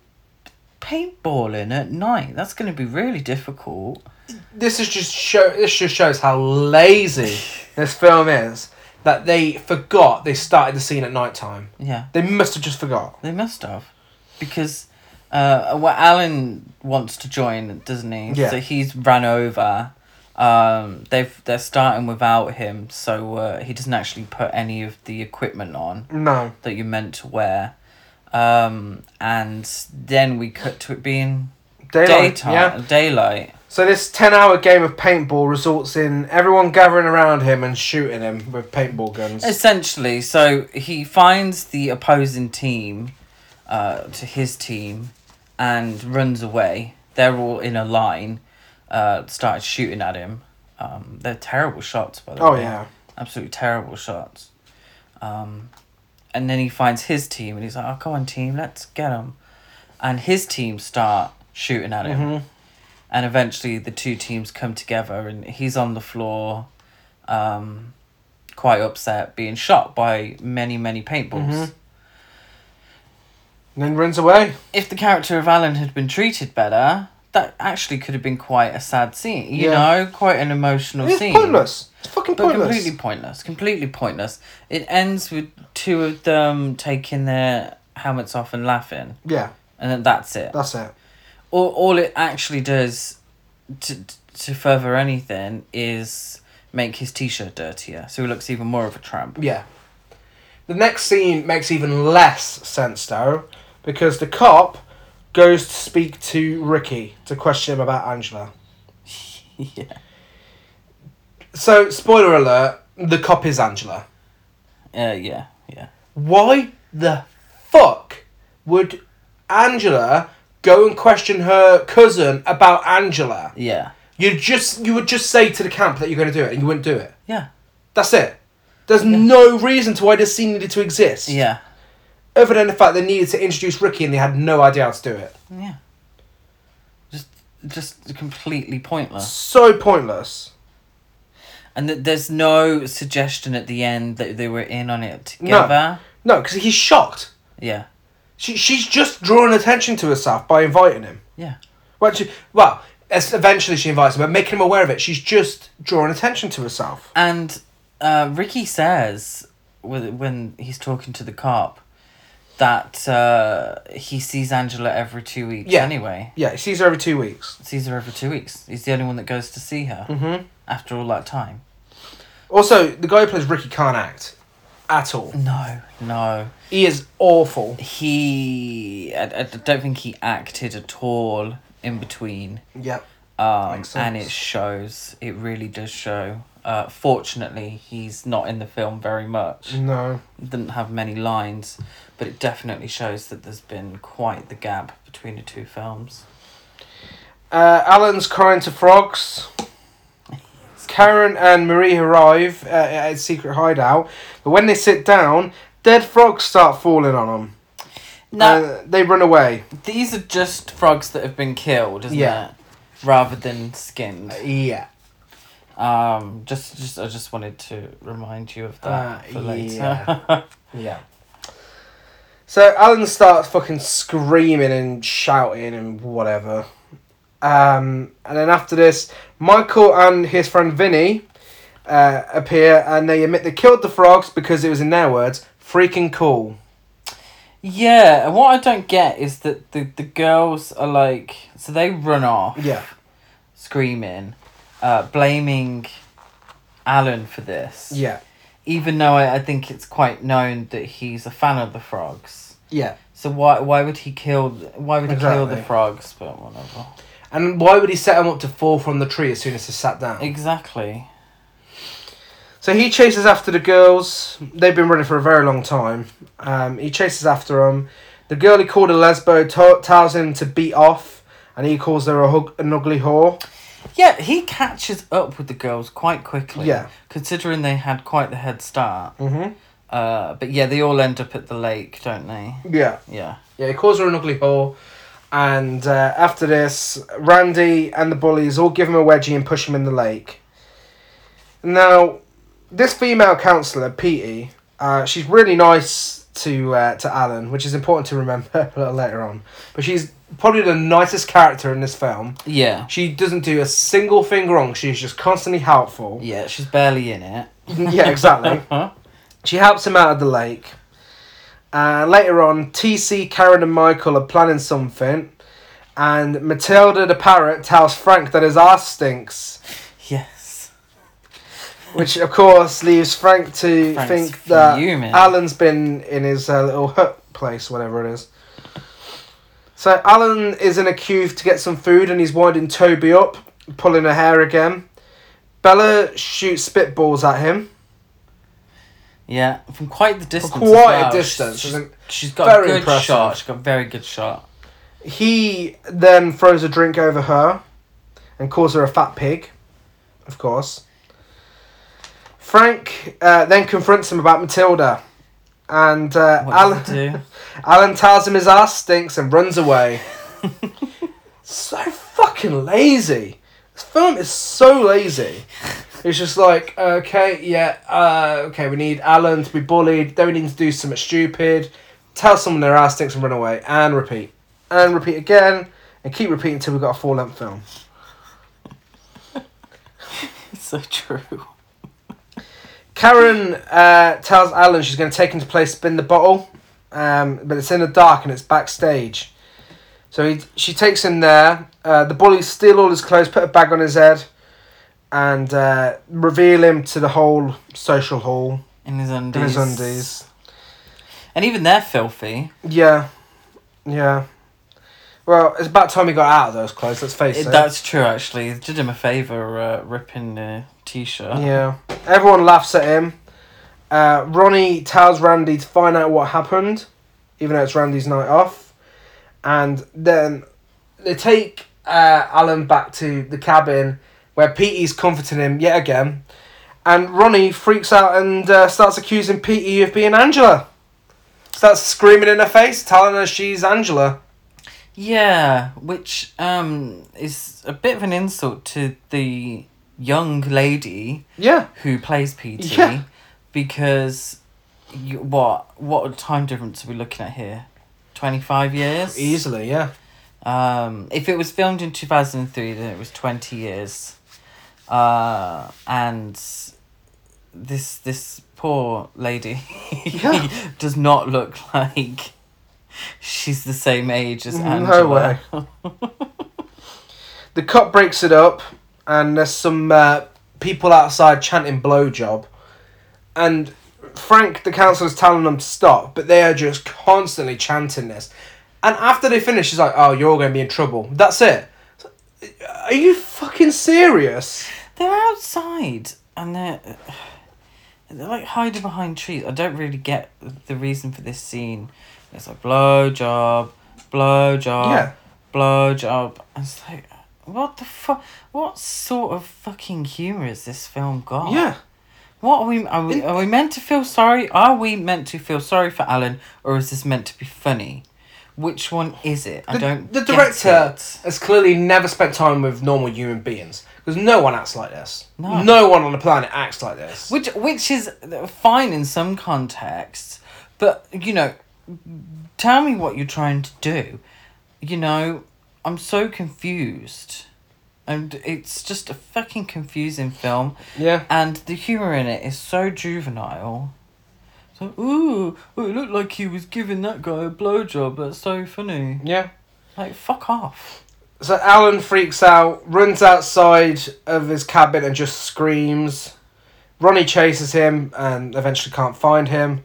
paintballing at night? That's going to be really difficult. This is just show. This just shows how lazy this film is. That they forgot they started the scene at night time. Yeah, They must have just forgot. they must have. Because uh, well, Alan wants to join, doesn't he? Yeah. So he's ran over. Um, they've they're starting without him, so uh, he doesn't actually put any of the equipment on. No. that you're meant to wear. Um, and then we cut to it being Daylight. daytime, Yeah. daylight. So this ten-hour game of paintball results in everyone gathering around him and shooting him with paintball guns. Essentially, so he finds the opposing team uh, to his team and runs away. They're all in a line, uh, started shooting at him. Um, they're terrible shots, by the oh way. yeah. absolutely terrible shots. Um, and then he finds his team and he's like, "Oh, come on, team, let's get him." And his team start shooting at him, Mhm. And eventually the two teams come together, and he's on the floor, um, quite upset, being shot by many, many paintballs. Mhm. And then runs away. If the character of Alan had been treated better, that actually could have been quite a sad scene. You Yeah. know, quite an emotional It's scene. pointless. It's fucking But pointless. completely pointless. Completely pointless. It ends with two of them taking their helmets off and laughing, Yeah, and then that's it. that's it. All, all it actually does to to further anything is make his t-shirt dirtier, so he looks even more of a tramp. Yeah. The next scene makes even less sense though, because the cop goes to speak to Ricky to question him about Angela. yeah. So, spoiler alert, the cop is Angela. Uh, yeah. Yeah. Why the fuck would Angela go and question her cousin about Angela? Yeah. You just you would just say to the camp that you're going to do it, and you wouldn't do it. Yeah. That's it. There's no reason to why this scene needed to exist. Yeah. Other than the fact they needed to introduce Ricky and they had no idea how to do it. Yeah. Just just completely pointless. So pointless. And th- there's no suggestion at the end that they were in on it together. No, because he's shocked. Yeah. She, she's just drawing attention to herself by inviting him. Yeah. Well, she, well, eventually she invites him, but making him aware of it, she's just drawing attention to herself. And uh, Ricky says when he's talking to the cop that uh, he sees Angela every two weeks Yeah. anyway. Yeah, he sees her every two weeks. Sees her every two weeks. He's the only one that goes to see her Mm-hmm. after all that time. Also, the guy who plays Ricky can't act at all. No, no. He is awful. He. I, I don't think he acted at all in between. Yep. Um, and it shows. It really does show. Uh, fortunately, he's not in the film very much. No. Didn't have many lines, but it definitely shows that there's been quite the gap between the two films. Uh, Alan's crying to frogs. Karen and Marie arrive uh, at a secret hideout, but when they sit down, dead frogs start falling on them. Now, Uh, they run away. these are just frogs that have been killed, isn't Yeah. it? Rather than skinned. Yeah. Um, just, just, I just wanted to remind you of that Uh, for later. yeah. Yeah. So Alan starts fucking screaming and shouting and whatever. Um, and then after this, Michael and his friend Vinny uh, appear and they admit they killed the frogs because it was, in their words, freaking cool. Yeah, and what I don't get is that the, the girls are like, so they run off Yeah. screaming, uh, blaming Alan for this. Yeah. Even though I, I think it's quite known that he's a fan of the frogs. Yeah. So why why would he kill why would he kill the frogs? But whatever. And why would he set them up to fall from the tree as soon as he sat down? Exactly. So he chases after the girls. They've been running for a very long time. Um, he chases after them. The girl he called a lesbo to- tells him to beat off, and he calls her a hug- an ugly whore. Yeah, he catches up with the girls quite quickly. Yeah. Considering they had quite the head start. Mm-hmm. Uh, but yeah, they all end up at the lake, don't they? Yeah. Yeah. Yeah, he calls her an ugly whore. And uh, after this, Randy and the bullies all give him a wedgie and push him in the lake. Now, this female counsellor, Petey, uh, she's really nice to uh, to Alan, which is important to remember a little later on. But she's probably the nicest character in this film. Yeah. She doesn't do a single thing wrong. She's just constantly helpful. Yeah, she's barely in it. yeah, exactly. She helps him out of the lake. Uh, later on, TC, Karen, and Michael are planning something, and Matilda the parrot tells Frank that his ass stinks, yes. which of course leaves Frank to Frank's think that fuming. Alan's been in his uh, little hut place, whatever it is. So Alan is in a queue to get some food, and he's winding Toby up, pulling her hair again. Bella shoots spitballs at him. Yeah, from quite the distance. as quite a well. distance, She's, she's got very a good impressive. shot. She's got a very good shot. He then throws a drink over her and calls her a fat pig, of course. Frank uh, then confronts him about Matilda, and uh, Alan, do? Alan tells him his ass stinks and runs away. so fucking lazy. This film is so lazy. It's just like, okay, yeah, uh, okay, we need Alan to be bullied, then we need to do something stupid, tell someone their ass stinks and run away, and repeat. And repeat again, and keep repeating until we've got a full length film. It's so true. Karen uh, tells Alan she's going to take him to play Spin the Bottle, um, but it's in the dark and it's backstage. So he, she takes him there. Uh, the bullies steal all his clothes, put a bag on his head, and uh, reveal him to the whole social hall In his undies. in his undies. And even they're filthy. Yeah, yeah. Well, it's about time he got out of those clothes. Let's face It, it. that's true, actually. It did him a favour uh, ripping the t shirt. Yeah. Everyone laughs at him. Uh, Ronnie tells Randy to find out what happened, even though it's Randy's night off. And then they take uh, Alan back to the cabin where Petey's comforting him yet again. And Ronnie freaks out and uh, starts accusing Petey of being Angela. Starts screaming in her face, telling her she's Angela. Yeah, which um is a bit of an insult to the young lady Yeah. who plays Petey Yeah. because you, what what time difference are we looking at here? 25 years? Easily, yeah. Um, if it was filmed in 2003, then it was 20 years. Uh, and this this poor lady Yeah. does not look like she's the same age as No way. The cop breaks it up, and there's some uh, people outside chanting blowjob. And Frank, the counselor's telling them to stop, but they are just constantly chanting this. And after they finish, he's like, oh, you're all going to be in trouble. That's it. Are you fucking serious? They're outside and they're they're like hiding behind trees. I don't really get the reason for this scene. It's like blow job, blow job, Yeah. blow job. It's like what the fuck? What sort of fucking humor is this film got? Yeah. What are we? Are we? Are we meant to feel sorry? Are we meant to feel sorry for Alan, or is this meant to be funny? Which one is it? I The, don't. the director has clearly never spent time with normal human beings. Because no one acts like this. No. one on the planet acts like this. Which which is fine in some contexts, but you know, tell me what you're trying to do. You know, I'm so confused. and it's just a fucking confusing film. Yeah. And the humor in it is so juvenile. So, ooh, oh, it looked like he was giving that guy a blowjob. That's so funny. Yeah. Like, fuck off. So Alan freaks out, runs outside of his cabin and just screams. Ronnie chases him and eventually can't find him.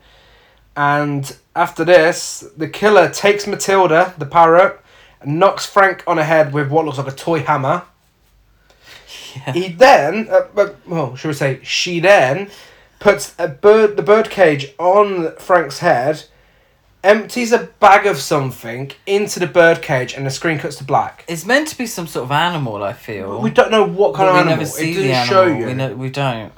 And after this, the killer takes Matilda, the parrot, and knocks Frank on the head with what looks like a toy hammer. Yeah. He then, uh, uh, well, should we say, she then puts a bird, the bird cage on Frank's head, empties a bag of something into the bird cage, and the screen cuts to black. It's meant to be some sort of animal, I feel. We don't know what kind But of we animal. never see it the didn't animal. show you. We, know, we don't.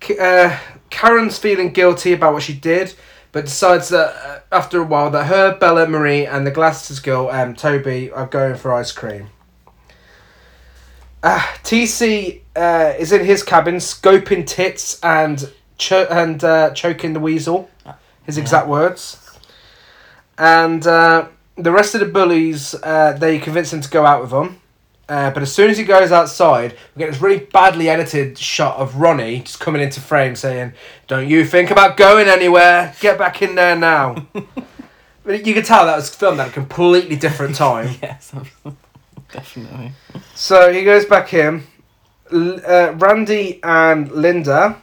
K- uh, Karen's feeling guilty about what she did, but decides that uh, after a while that her, Bella, Marie, and the glasses girl, um, Toby, are going for ice cream. Uh, TC uh, is in his cabin, scoping tits and cho- and uh, choking the weasel. His exact words. And uh, the rest of the bullies, uh, they convince him to go out with them. Uh, but as soon as he goes outside, we get this really badly edited shot of Ronnie just coming into frame saying, Don't you think about going anywhere? Get back in there now. but you can tell that was filmed at a completely different time. Yes, definitely. So he goes back in. L- uh, Randy and Linda.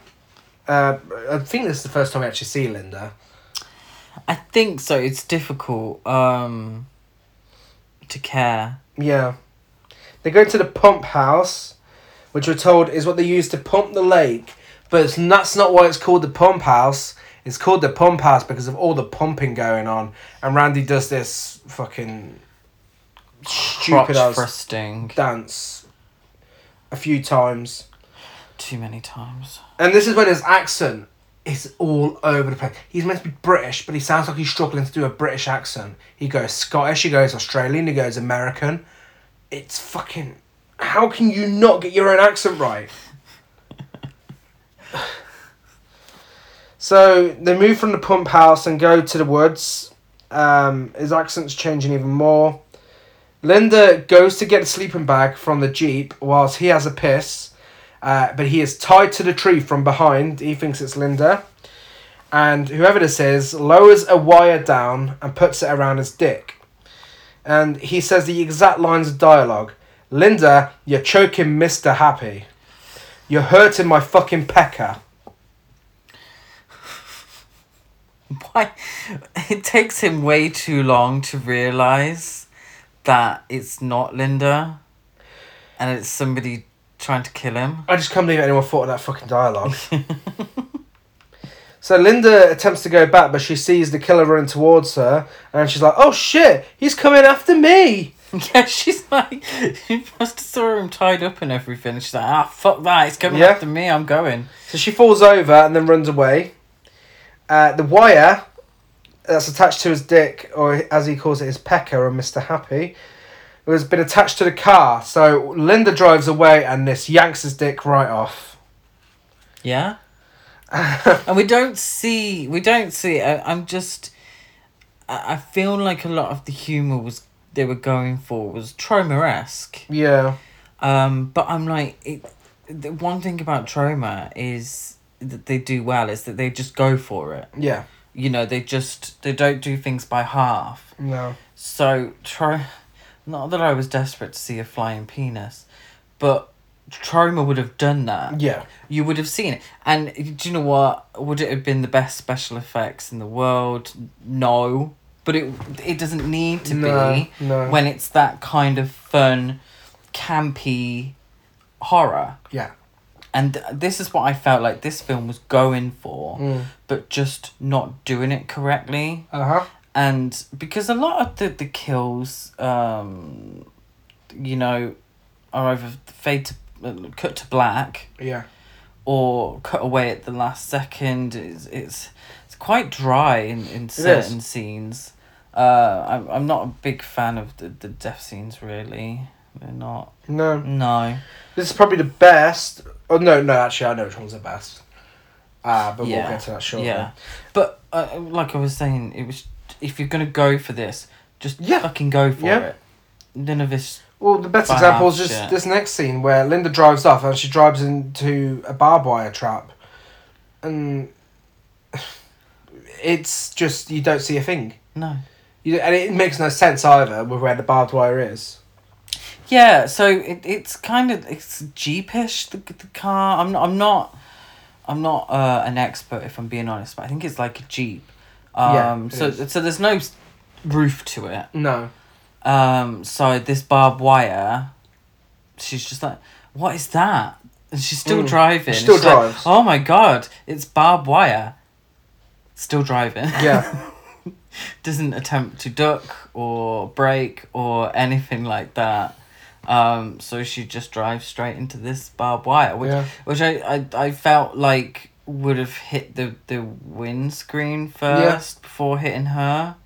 Uh, I think this is the first time we actually see Linda. I think so. It's difficult um, to care. Yeah. They go to the pump house, which we're told is what they use to pump the lake. But it's, that's not why it's called the pump house. It's called the pump house because of all the pumping going on. And Randy does this fucking stupid Crotch ass thrusting dance a few times. too many times. And this is when his accent is all over the place. He's meant to be British, but he sounds like he's struggling to do a British accent. He goes Scottish, he goes Australian, he goes American. It's fucking. How can you not get your own accent right? so they move from the pump house and go to the woods. Um, his accent's changing even more. Linda goes to get a sleeping bag from the jeep whilst he has a piss. Uh, but he is tied to the tree from behind. He thinks it's Linda. And whoever this is lowers a wire down and puts it around his dick. And he says the exact lines of dialogue Linda, you're choking Mr. Happy. You're hurting my fucking pecker. Why? It takes him way too long to realize that it's not Linda, and it's somebody trying to kill him. I just can't believe anyone thought of that fucking dialogue. so Linda attempts to go back, but she sees the killer running towards her, and she's like, "Oh shit, he's coming after me!" Yeah, she's like, she must have saw him tied up and everything. She's like, ah, fuck that, he's coming Yeah. after me, I'm going. So she falls over and then runs away. Uh, the wire that's attached to his dick, or as he calls it, his pecker, or Mr. Happy, Who has been attached to the car. So Linda drives away, and this yanks his dick right off. Yeah? and we don't see, we don't see, I, I'm just, I, I feel like a lot of the humour was, they were going for was Troma-esque. Yeah, Um, but I'm like, it, the one thing about Troma is that they do well is that they just go for it. yeah, You know, they just, they don't do things by half. no, So try, not that I was desperate to see a flying penis, but Troma would have done that. yeah, You would have seen it, and do you know what? Would it have been the best special effects in the world? No, but it it doesn't need to no, be no, when it's that kind of fun, campy horror. yeah, And th- this is what I felt like this film was going for, mm. but just not doing it correctly. Uh huh, and because a lot of the, the kills um you know are either fade to uh, cut to black yeah, or cut away at the last second. It's it's, it's quite dry in, in certain scenes. Uh I'm, I'm not a big fan of the, the death scenes really. They're not no. no. This is probably the best. Oh no, no, actually, I know which one's the best. Ah, but we'll get to that shortly. yeah but uh, like i was saying it was if you're gonna go for this just Yeah. fucking go for Yeah. it none of this. Well, the best example is just this next scene where Linda drives off and she drives into a barbed wire trap, and it's just you don't see a thing. No. You, and it makes no sense either with where the barbed wire is. Yeah, so it, it's kind of it's jeepish the the car. I'm not I'm not I'm not uh, an expert if I'm being honest, but I think it's like a jeep. Um, Yeah, it so is. so there's no roof to it. No. Um, so this barbed wire, she's just like, what is that? And she's still Mm. driving. She still She's like, drives. oh my god, it's barbed wire. Still driving. Yeah. Doesn't attempt to duck or brake or anything like that. Um, so she just drives straight into this barbed wire, which Yeah. which I, I, I felt like would have hit the, the windscreen first before hitting her.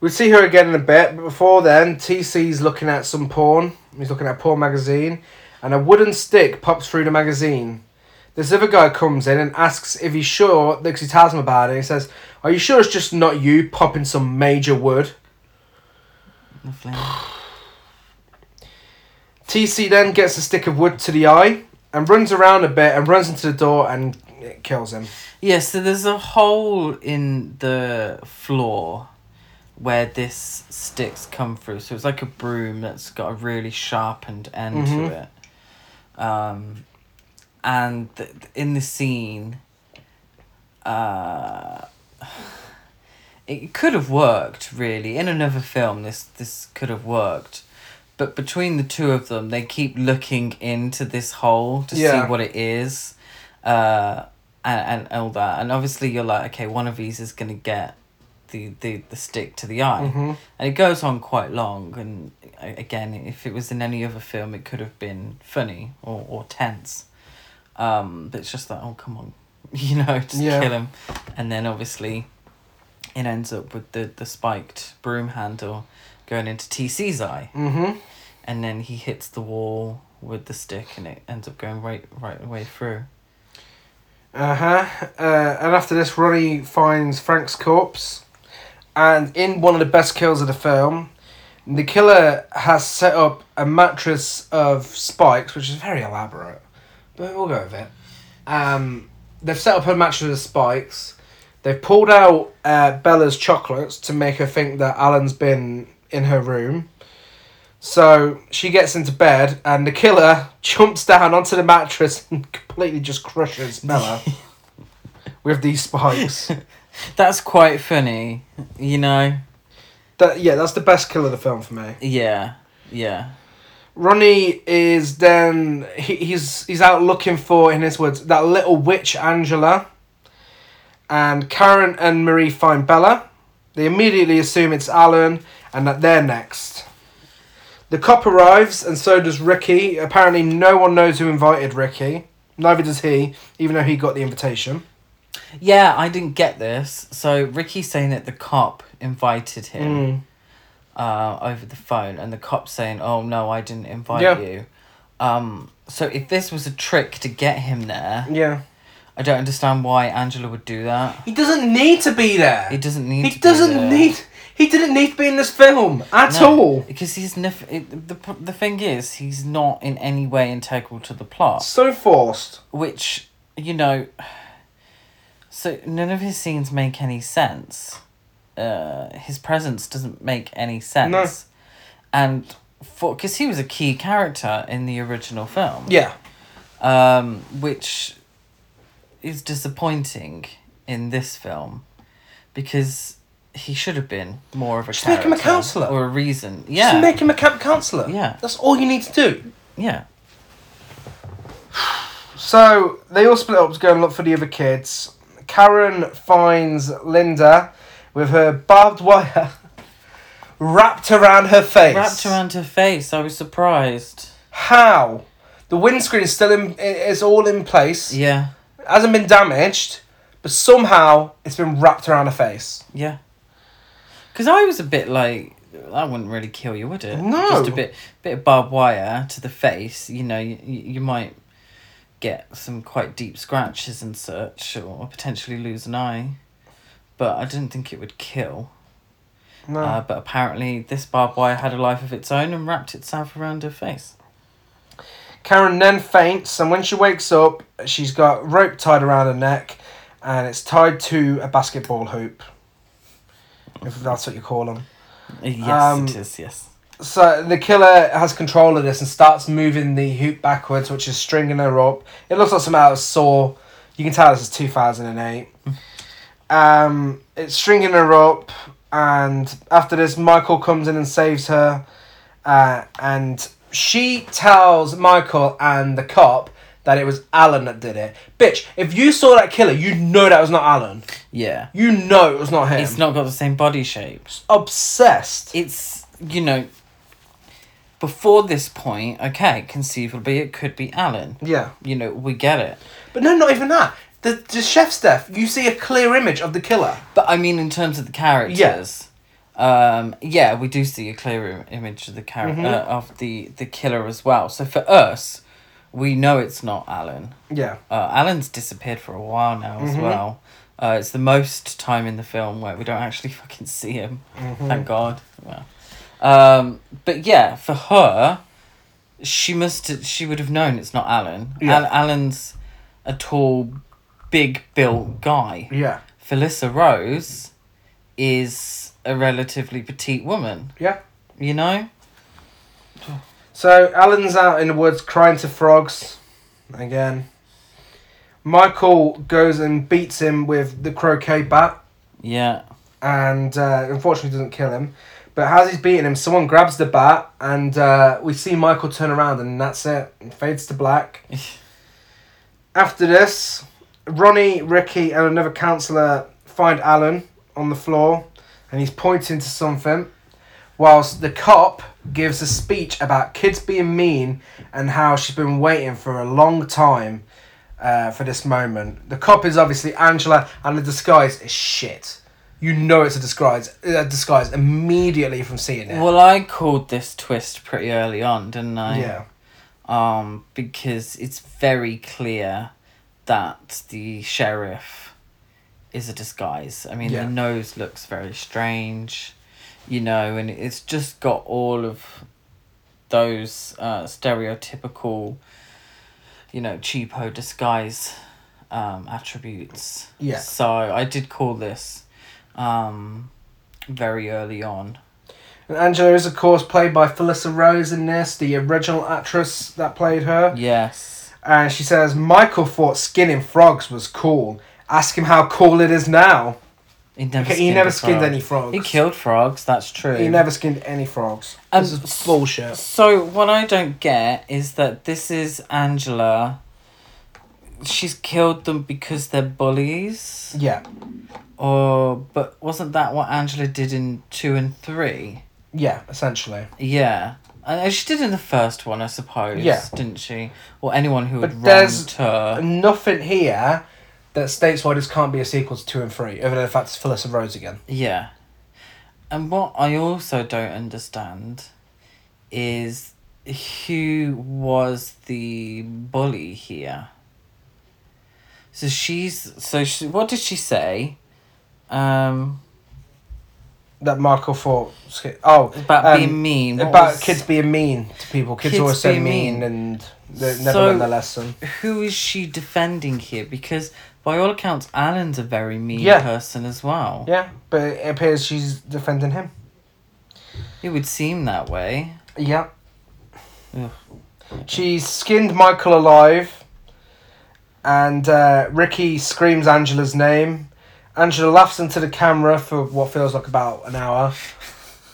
We'll see her again in a bit, but before then, TC's looking at some porn. He's looking at a porn magazine, and a wooden stick pops through the magazine. This other guy comes in and asks if he's sure, because he tells him about it. He says, Are you sure it's just not you popping some major wood? Lovely. TC then gets a stick of wood to the eye and runs around a bit and runs into the door and it kills him. Yeah, so there's a hole in the floor where this sticks come through. So it's like a broom that's got a really sharpened end Mhm. to it. Um, and th- in the scene, uh, it could have worked really in another film. This this could have worked, but between the two of them, they keep looking into this hole to Yeah. see what it is, uh, and, and all that. And obviously, you're like, okay, one of these is gonna get the the, the stick to the eye, Mhm. and it goes on quite long. And again, if it was in any other film, it could have been funny or or tense. Um, but it's just like, oh come on, you know, just Yeah. kill him, and then obviously, it ends up with the the spiked broom handle going into TC's eye, Mm-hmm. And then he hits the wall with the stick, and it ends up going right right away through. Uh-huh. Uh, and after this, Ronnie finds Frank's corpse. And in one of the best kills of the film, the killer has set up a mattress of spikes, which is very elaborate. But we'll go with it. Um, they've set up a mattress of spikes. They've pulled out uh, Bella's chocolates to make her think that Alan's been in her room. So she gets into bed, and the killer jumps down onto the mattress and completely just crushes Bella with these spikes. That's quite funny, you know. That yeah, that's the best kill of the film for me. Yeah, yeah. Ronnie is then he, he's he's out looking for, in his words, that little witch Angela. And Karen and Marie find Bella. They immediately assume it's Alan and that they're next. The cop arrives and so does Ricky. Apparently, no one knows who invited Ricky. Neither does he, even though he got the invitation. Yeah, I didn't get this. So Ricky's saying that the cop invited him Mm. uh, over the phone, and the cop saying, "Oh no, I didn't invite Yeah. you." Um, so if this was a trick to get him there, Yeah. I don't understand why Angela would do that. He doesn't need to be there. He doesn't need. He to doesn't there. need. He didn't need to be in this film at No, all. because he's nef- it, the p- the thing is he's not in any way integral to the plot. So forced. which you know so none of his scenes make any sense uh his presence doesn't make any sense and for because he was a key character in the original film Yeah. um which is disappointing in this film because he should have been more of a Just make him a counsellor. or a reason Just yeah make him a camp counselor. Yeah. That's all you need to do. yeah So they all split up to go and look for the other kids. Karen finds Linda with her barbed wire wrapped around her face. wrapped around her face i was surprised How? The windscreen is still in. It's all in place. yeah It hasn't been damaged, but somehow it's been wrapped around her face. Yeah. Because I was a bit like, that wouldn't really kill you, would it? No. Just a bit, bit of barbed wire to the face. You know, you, you might get some quite deep scratches and such, or potentially lose an eye. But I didn't think it would kill. No. Uh, but apparently, this barbed wire had a life of its own and wrapped itself around her face. Karen then faints, and when she wakes up, she's got rope tied around her neck, and it's tied to a basketball hoop. If that's what you call them. Yes, Um, it is. Yes. So the killer has control of this and starts moving the hoop backwards, which is stringing her up. It looks like some out of Saw. You can tell this is two thousand and eight. Um, it's stringing her up, and after this, Michael comes in and saves her, uh, and she tells Michael and the cop that it was Alan that did it. Bitch, if you saw that killer, you know that was not Alan. Yeah. You know it was not him. It's not got the same body shape. obsessed. It's you know. Before this point, okay, conceivably it could be Alan. Yeah. You know, we get it. But no, not even that. The, the chef's death, you see a clear image of the killer. But I mean, in terms of the characters, um, yeah, we do see a clear im- image of the character Mhm. uh, of the the killer as well. So for us, we know it's not Alan. Yeah. Uh, Alan's disappeared for a while now as Mhm. well. Uh, it's the most time in the film where we don't actually fucking see him. Mm-hmm. Thank God. Well, um, but yeah, for her, she must. She would have known it's not Alan. Yeah. Al- Alan's a tall, big built guy. Yeah. Felissa Rose is a relatively petite woman. Yeah. You know? So Alan's out in the woods crying to frogs. Again. Michael goes and beats him with the croquet bat Yeah. and uh, unfortunately doesn't kill him. But as he's beating him, someone grabs the bat and uh, we see Michael turn around and that's it. It fades to black. After this, Ronnie, Ricky, and another counsellor find Alan on the floor and he's pointing to something, whilst the cop gives a speech about kids being mean and how she's been waiting for a long time uh, for this moment. The cop is obviously Angela, and the disguise is shit. You know it's a disguise, a disguise immediately from seeing it. Well, I called this twist pretty early on, didn't I? yeah, Um, because it's very clear that the sheriff is a disguise. I mean, Yeah. the nose looks very strange, you know, and it's just got all of those uh, stereotypical, you know, cheapo disguise um, attributes. Yeah. So I did call this um, very early on. and Angela is of course played by Felissa Rose in this, the original actress that played her. Yes. And she says Michael thought skinning frogs was cool. Ask him how cool it is now. He never Okay, he skinned never skinned frog. any frogs. He killed frogs, that's true. He never skinned any frogs. Um, this is bullshit. So what I don't get is that this is Angela. She's killed them because they're bullies, Yeah, or but wasn't that what Angela did in two and three? yeah, essentially. Yeah, and she did in the first one, I suppose. Yeah. didn't she? Or anyone who had But wronged there's her. Nothing here that states why this can't be a sequel to two and three, other than the fact it's Felissa Rose again. Yeah, and what I also don't understand is who was the bully here. So she's so she, what did she say? Um, That Michael thought. Oh, about um, being mean. What about was- kids being mean to people. Kids, Kids always say mean, mean. and they never So- learn their lesson. Who is she defending here? Because by all accounts, Alan's a very mean Yeah. person as well. Yeah, but it appears she's defending him. It would seem that way. Yeah. Ugh. She's skinned Michael alive, and uh, Ricky screams Angela's name. Angela laughs into the camera for what feels like about an hour,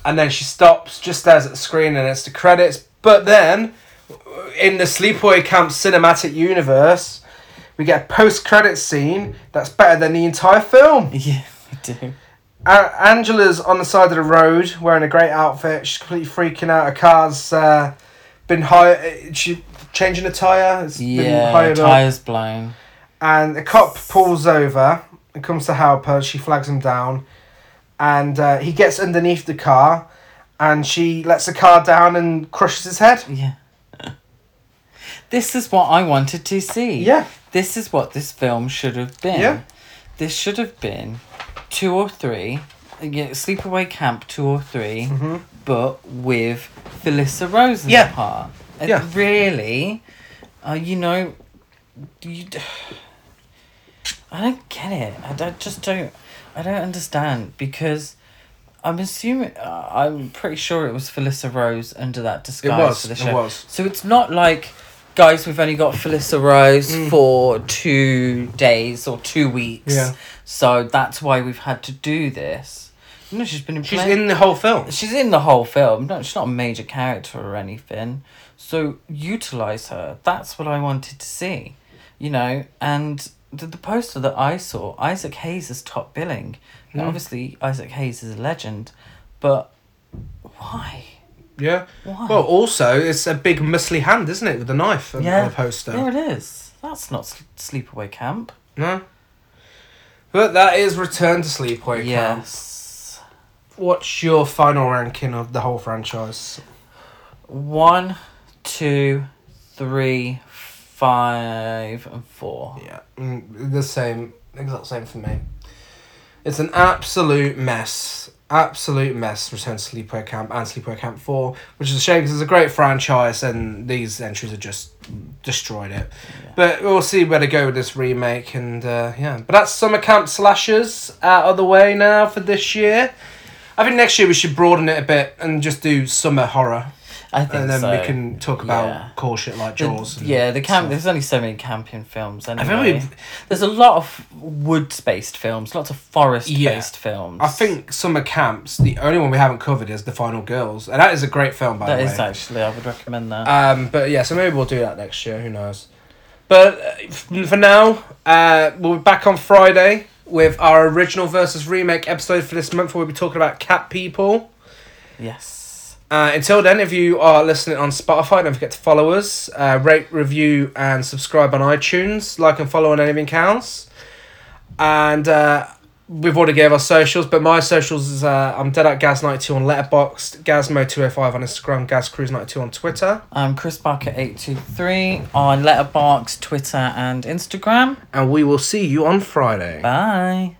and then she stops, just stares at the screen, and it's the credits. But then, in the Sleepaway Camp cinematic universe, we get a post-credit scene that's better than the entire film. Yeah, I do. A- Angela's on the side of the road wearing a great outfit. She's completely freaking out. Her car's uh, been hired. She changing a tire. It's been Yeah, hired up. blown. And the cop pulls over and comes to help her. She flags him down, and uh, he gets underneath the car, and she lets the car down and crushes his head. Yeah. This is what I wanted to see. Yeah, This is what this film should have been. Yeah. This should have been two or three yeah, Sleepaway Camp two or 3 but with Felissa Rose in Mm-hmm. Yeah. the part. And Yeah. Really, uh, you know, you. I don't get it. I, don't, just don't. I don't understand because. I'm assuming. Uh, I'm pretty sure it was Felissa Rose under that disguise was, for the it show. was. So it's not like, guys, we've only got Felissa Rose Mm. for two days or two weeks. Yeah. So that's why we've had to do this. No, she's been in. She's plen- in the whole film. She's in the whole film. No, she's not a major character or anything. So utilize her. That's what I wanted to see, you know. And the, the poster that I saw, Isaac Hayes is top billing. Now, Mm. obviously, Isaac Hayes is a legend, but why? Yeah. Why? Well, also it's a big muscly hand, isn't it, with the knife on, Yeah. the poster. there it is. That's not sleepaway camp. No. But that is Return to Sleepaway Camp. Yes. What's your final ranking of the whole franchise? One, two, three, five, and four. Yeah, mm, the same, exact same for me. It's an absolute mess. Absolute mess. Return to Sleepaway Camp and Sleepaway Camp 4, which is a shame because it's a great franchise and these entries have just destroyed it. Yeah. But we'll see where to go with this remake and uh, yeah. But that's Summer Camp Slashers out of the way now for this year. I think next year we should broaden it a bit and just do summer horror. I think And then so. we can talk about Yeah. cool shit like The- Jaws. and yeah, the camp. stuff. There's only so many camping films anyway. There's a lot of woods-based films, lots of forest-based films. I think Summer Camps, the only one we haven't covered is The Final Girls. And that is a great film, by that the way. is actually. I would recommend that. Um, but yeah, so maybe we'll do that next year. Who knows? But uh, f- for now, uh, we'll be back on Friday with our original versus remake episode for this month. Where we'll be talking about cat people. yes. Uh, until then, if you are listening on Spotify, don't forget to follow us, uh, rate, review, and subscribe on iTunes. Like and follow on anything else. And uh, we've already gave our socials, but my socials is uh, I'm dead at Gaz92 on Letterboxd, Gazmo205 on Instagram, GazCruise92 on Twitter. I'm Chris Barker eight two three on Letterboxd, Twitter, and Instagram. And we will see you on Friday. Bye.